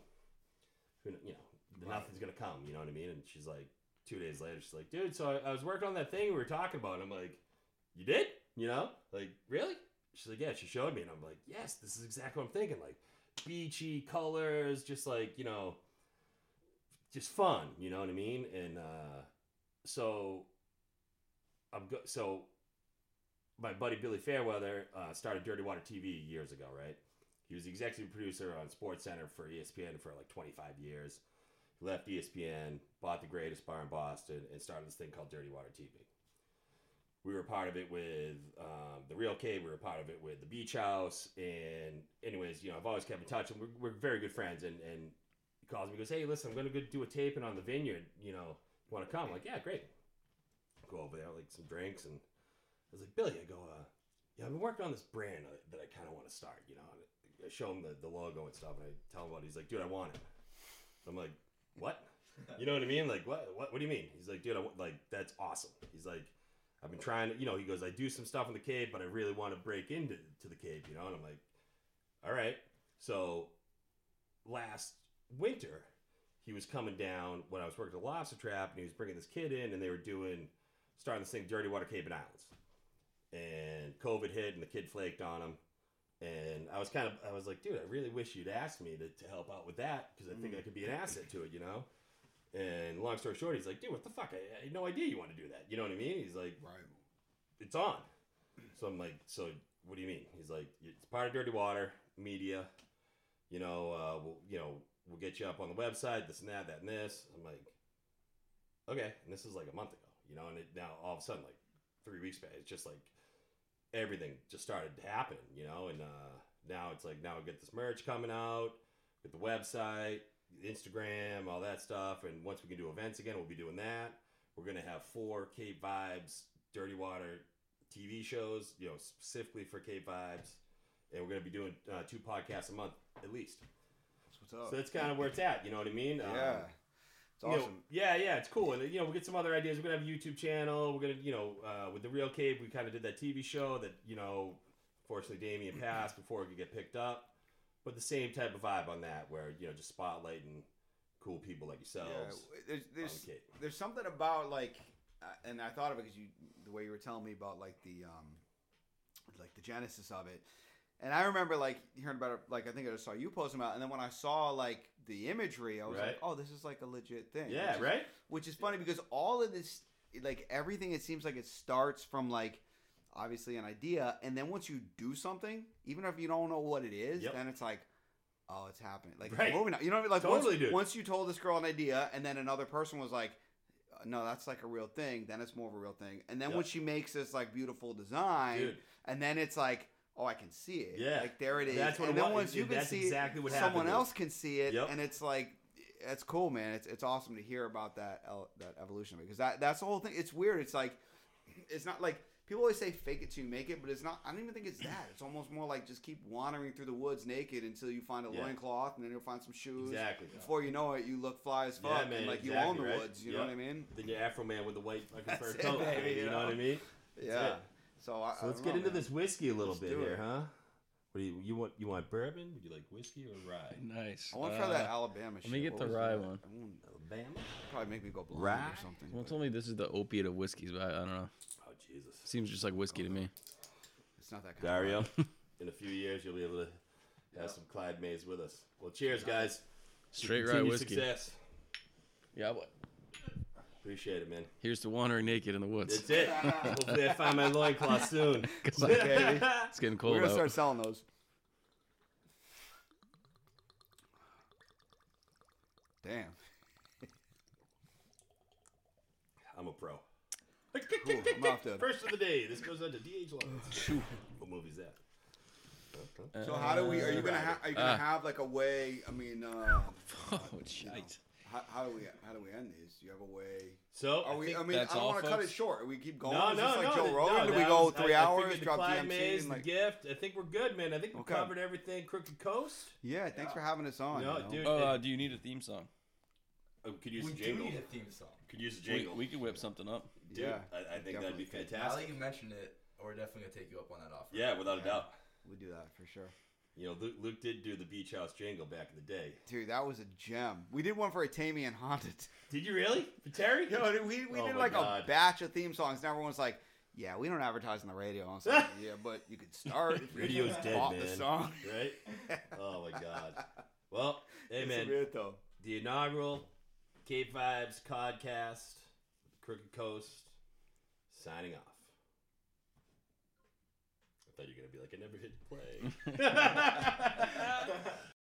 S1: who, you know,
S3: Right.
S1: nothing's gonna come. You know what I mean? And she's like, two days later, she's like, dude, so I, I was working on that thing we were talking about. And I'm like, you did? You know, like really? She's like, yeah. She showed me, and I'm like, yes, this is exactly what I'm thinking. Like beachy colors, just like you know, just fun. You know what I mean? And uh, so I'm go- so my buddy Billy Fairweather uh, started Dirty Water TV years ago, right? He was the executive producer on SportsCenter for ESPN for like 25 years. He left ESPN, bought the greatest bar in Boston, and started this thing called Dirty Water TV. We were part of it with um, the Real Cape. We were part of it with the Beach House. And anyways, you know, I've always kept in touch, and we're, we're very good friends. And and he calls me, goes, "Hey, listen, I'm going to go do a taping on the Vineyard. You know, want to come?" I'm like, "Yeah, great." Go over there, like some drinks, and I was like, "Billy," I go, uh, "Yeah, I've been working on this brand uh, that I kind of want to start." You know, I show him the, the logo and stuff, and I tell him about. He's like, "Dude, I want it." I'm like, "What?" You know what I mean? Like, what? What? What do you mean? He's like, "Dude, I want, like that's awesome." He's like, "I've been trying to, you know." He goes, "I do some stuff in the Cape, but I really want to break into to the Cape, you know." And I'm like, "All right." So last winter, he was coming down when I was working at the lobster trap, and he was bringing this kid in, and they were doing starting this thing, Dirty Water Cape and Islands. And COVID hit, and the kid flaked on him. And I was kind of, I was like, dude, I really wish you'd asked me to, to help out with that because I think I could be an asset to it, you know? And long story short, he's like, dude, what the fuck? I, I had no idea you want to do that. You know what I mean? He's like,
S3: Right.
S1: it's on. So I'm like, so what do you mean? He's like, it's part of Dirty Water Media. You know, uh, we'll, you know, we'll get you up on the website, this and that, that and this. I'm like, okay. And this is like a month ago, you know, and it, now all of a sudden, like three weeks back, it's just like everything just started happening, you know, and uh, now it's like now we get this merch coming out, get the website, Instagram, all that stuff, and once we can do events again, we'll be doing that. We're gonna have four Cape Vibes Dirty Water TV shows, you know, specifically for Cape Vibes, and we're gonna be doing uh, two podcasts a month at least.
S3: What's up.
S1: So that's kind of where it's at. You know what I mean? Um,
S3: yeah. It's
S1: you know,
S3: awesome.
S1: yeah, yeah, it's cool, and you know, we'll get some other ideas. We're gonna have a YouTube channel. We're gonna, you know, uh, with the Real Cape, we kind of did that TV show that, you know, fortunately Damien passed before it could get picked up. but the same type of vibe on that, where you know just spotlighting cool people like yourselves.
S3: Yeah,
S1: there's
S3: there's,
S1: the
S3: there's something about like, uh, and I thought of it because you the way you were telling me about like the um, like the genesis of it, and I remember like hearing about it. Like I think I just saw you posting about, it, and then when I saw like the imagery, I was
S1: Right.
S3: like, oh, this is like a legit thing.
S1: Yeah,
S3: which is-
S1: right.
S3: Which is funny because all of this, like everything, it seems like it starts from like obviously an idea, and then once you do something, even if you don't know what it is,
S1: Yep.
S3: then it's like. Oh, it's happening! Like
S1: Right.
S3: moving on. You know what I mean? Like
S1: Totally,
S3: once,
S1: dude.
S3: once you told this girl an idea, and then another person was like, "No, that's like a real thing." Then it's more of a real thing. And then
S1: Yep.
S3: when she makes this like beautiful design,
S1: Dude.
S3: and then it's like, "Oh, I can see it."
S1: Yeah.
S3: like there it is.
S1: That's what
S3: and then once you can
S1: That's
S3: see
S1: exactly what
S3: someone
S1: happened,
S3: else can see it,
S1: Yep.
S3: and it's like, it's cool, man. It's it's awesome to hear about that el- that evolution because that that's the whole thing. It's weird. It's like, it's not like. People always say fake it till you make it, but it's not. I don't even think it's that. It's almost more like just keep wandering through the woods naked until you find a
S1: Yeah.
S3: loincloth, and then you'll find some shoes.
S1: Exactly.
S3: Before you know it, you look fly as
S1: Yeah,
S3: fuck,
S1: man,
S3: and like you own the
S1: right?
S3: woods. You know what I mean?
S1: Then your Afro man with the white fucking
S3: That's
S1: fur coat,
S3: baby, You
S1: know
S3: know?
S1: what I mean? That's
S3: yeah.
S1: it.
S3: So, I,
S1: So let's
S3: don't
S1: get
S3: know,
S1: into
S3: man.
S1: this whiskey a little
S3: Let's
S1: bit here,
S3: it.
S1: huh? What do you, you want? You want bourbon? Would you like whiskey or rye?
S4: Nice.
S3: I want to try that
S4: Uh,
S3: Alabama shit.
S4: Let me get
S3: What
S4: the rye
S3: that?
S4: one.
S3: I
S1: Alabama.
S3: Probably make me go blind
S1: Rye?
S3: or something.
S4: Someone
S3: but
S4: told me this is the opiate of whiskeys, but I, I don't know.
S1: Oh Jesus,
S4: Seems just like whiskey to me.
S3: It's not that kind
S1: Dario.
S3: of rye.
S1: In a few years, you'll be able to
S3: Yeah.
S1: have some Clyde Mays with us. Well, cheers, guys.
S4: Straight rye whiskey.
S1: Success.
S4: Yeah, but
S1: Appreciate it, man.
S4: here's to wandering naked in the woods.
S1: That's it. Hopefully, I find my loincloth soon.
S4: 'Cause
S3: Okay.
S4: it's getting cold.
S3: We're gonna
S4: out.
S3: start selling those. Damn.
S1: I'm a pro.
S3: Cool. I'm off to-
S1: First of the day. This goes on to DH Lawrence. what movie's that?
S3: So how do we? Are you gonna?
S1: Uh,
S3: Ha- are you gonna
S4: ah.
S3: have like a way? I mean, uh,
S4: oh, shite.
S3: How, how do we? How do we end these? Do you have a way?
S1: So,
S3: Are
S1: I
S3: we?
S1: think-
S3: I mean, I don't want to cut it
S4: folks?
S3: short. We keep going.
S1: no,
S3: Is
S1: no,
S3: this like
S1: no.
S3: Joe Rogan?
S1: no,
S3: do we go
S1: was-
S3: three
S1: I, I
S3: hours?
S1: figured the
S3: Drop
S1: Clyde
S3: DMC?
S1: Mays,
S3: and,
S1: the
S3: like,
S1: gift. I think we're good, man. I think we
S3: Okay.
S1: covered everything. Crooked Coast.
S3: yeah. Thanks for having us on.
S1: No,
S3: you know?
S1: dude.
S4: Uh, do you need a theme song?
S1: Oh, could use
S2: We
S1: a
S2: do
S1: jingle.
S2: need a theme song.
S1: Could use a jingle.
S4: we could whip something up.
S1: Dude,
S3: yeah.
S1: I, I think that'd be
S3: fantastic. could.
S2: Now that you mentioned it, we're definitely gonna take you up on that offer.
S1: Yeah, without a doubt.
S3: We do that for sure.
S1: You know, Luke, Luke did do the Beach House jingle back in the day.
S3: Dude, that was a gem. We did one for a Tammy and Honda.
S1: Did you really? For Terry?
S3: Yo, dude, we, we
S1: Oh
S3: did
S1: my
S3: like
S1: God.
S3: a batch of theme songs, and everyone's like, "Yeah, we don't advertise on the radio." I was like, "Yeah, but you could start if you
S1: Radio's dead,
S3: bought
S1: man.
S3: the song."
S1: Right? Oh my God. Well, hey
S3: It's
S1: man,
S3: weird though.
S1: the inaugural Cape Vibes podcast, Crooked Coast, signing off. I thought you were gonna be like, I never hit play.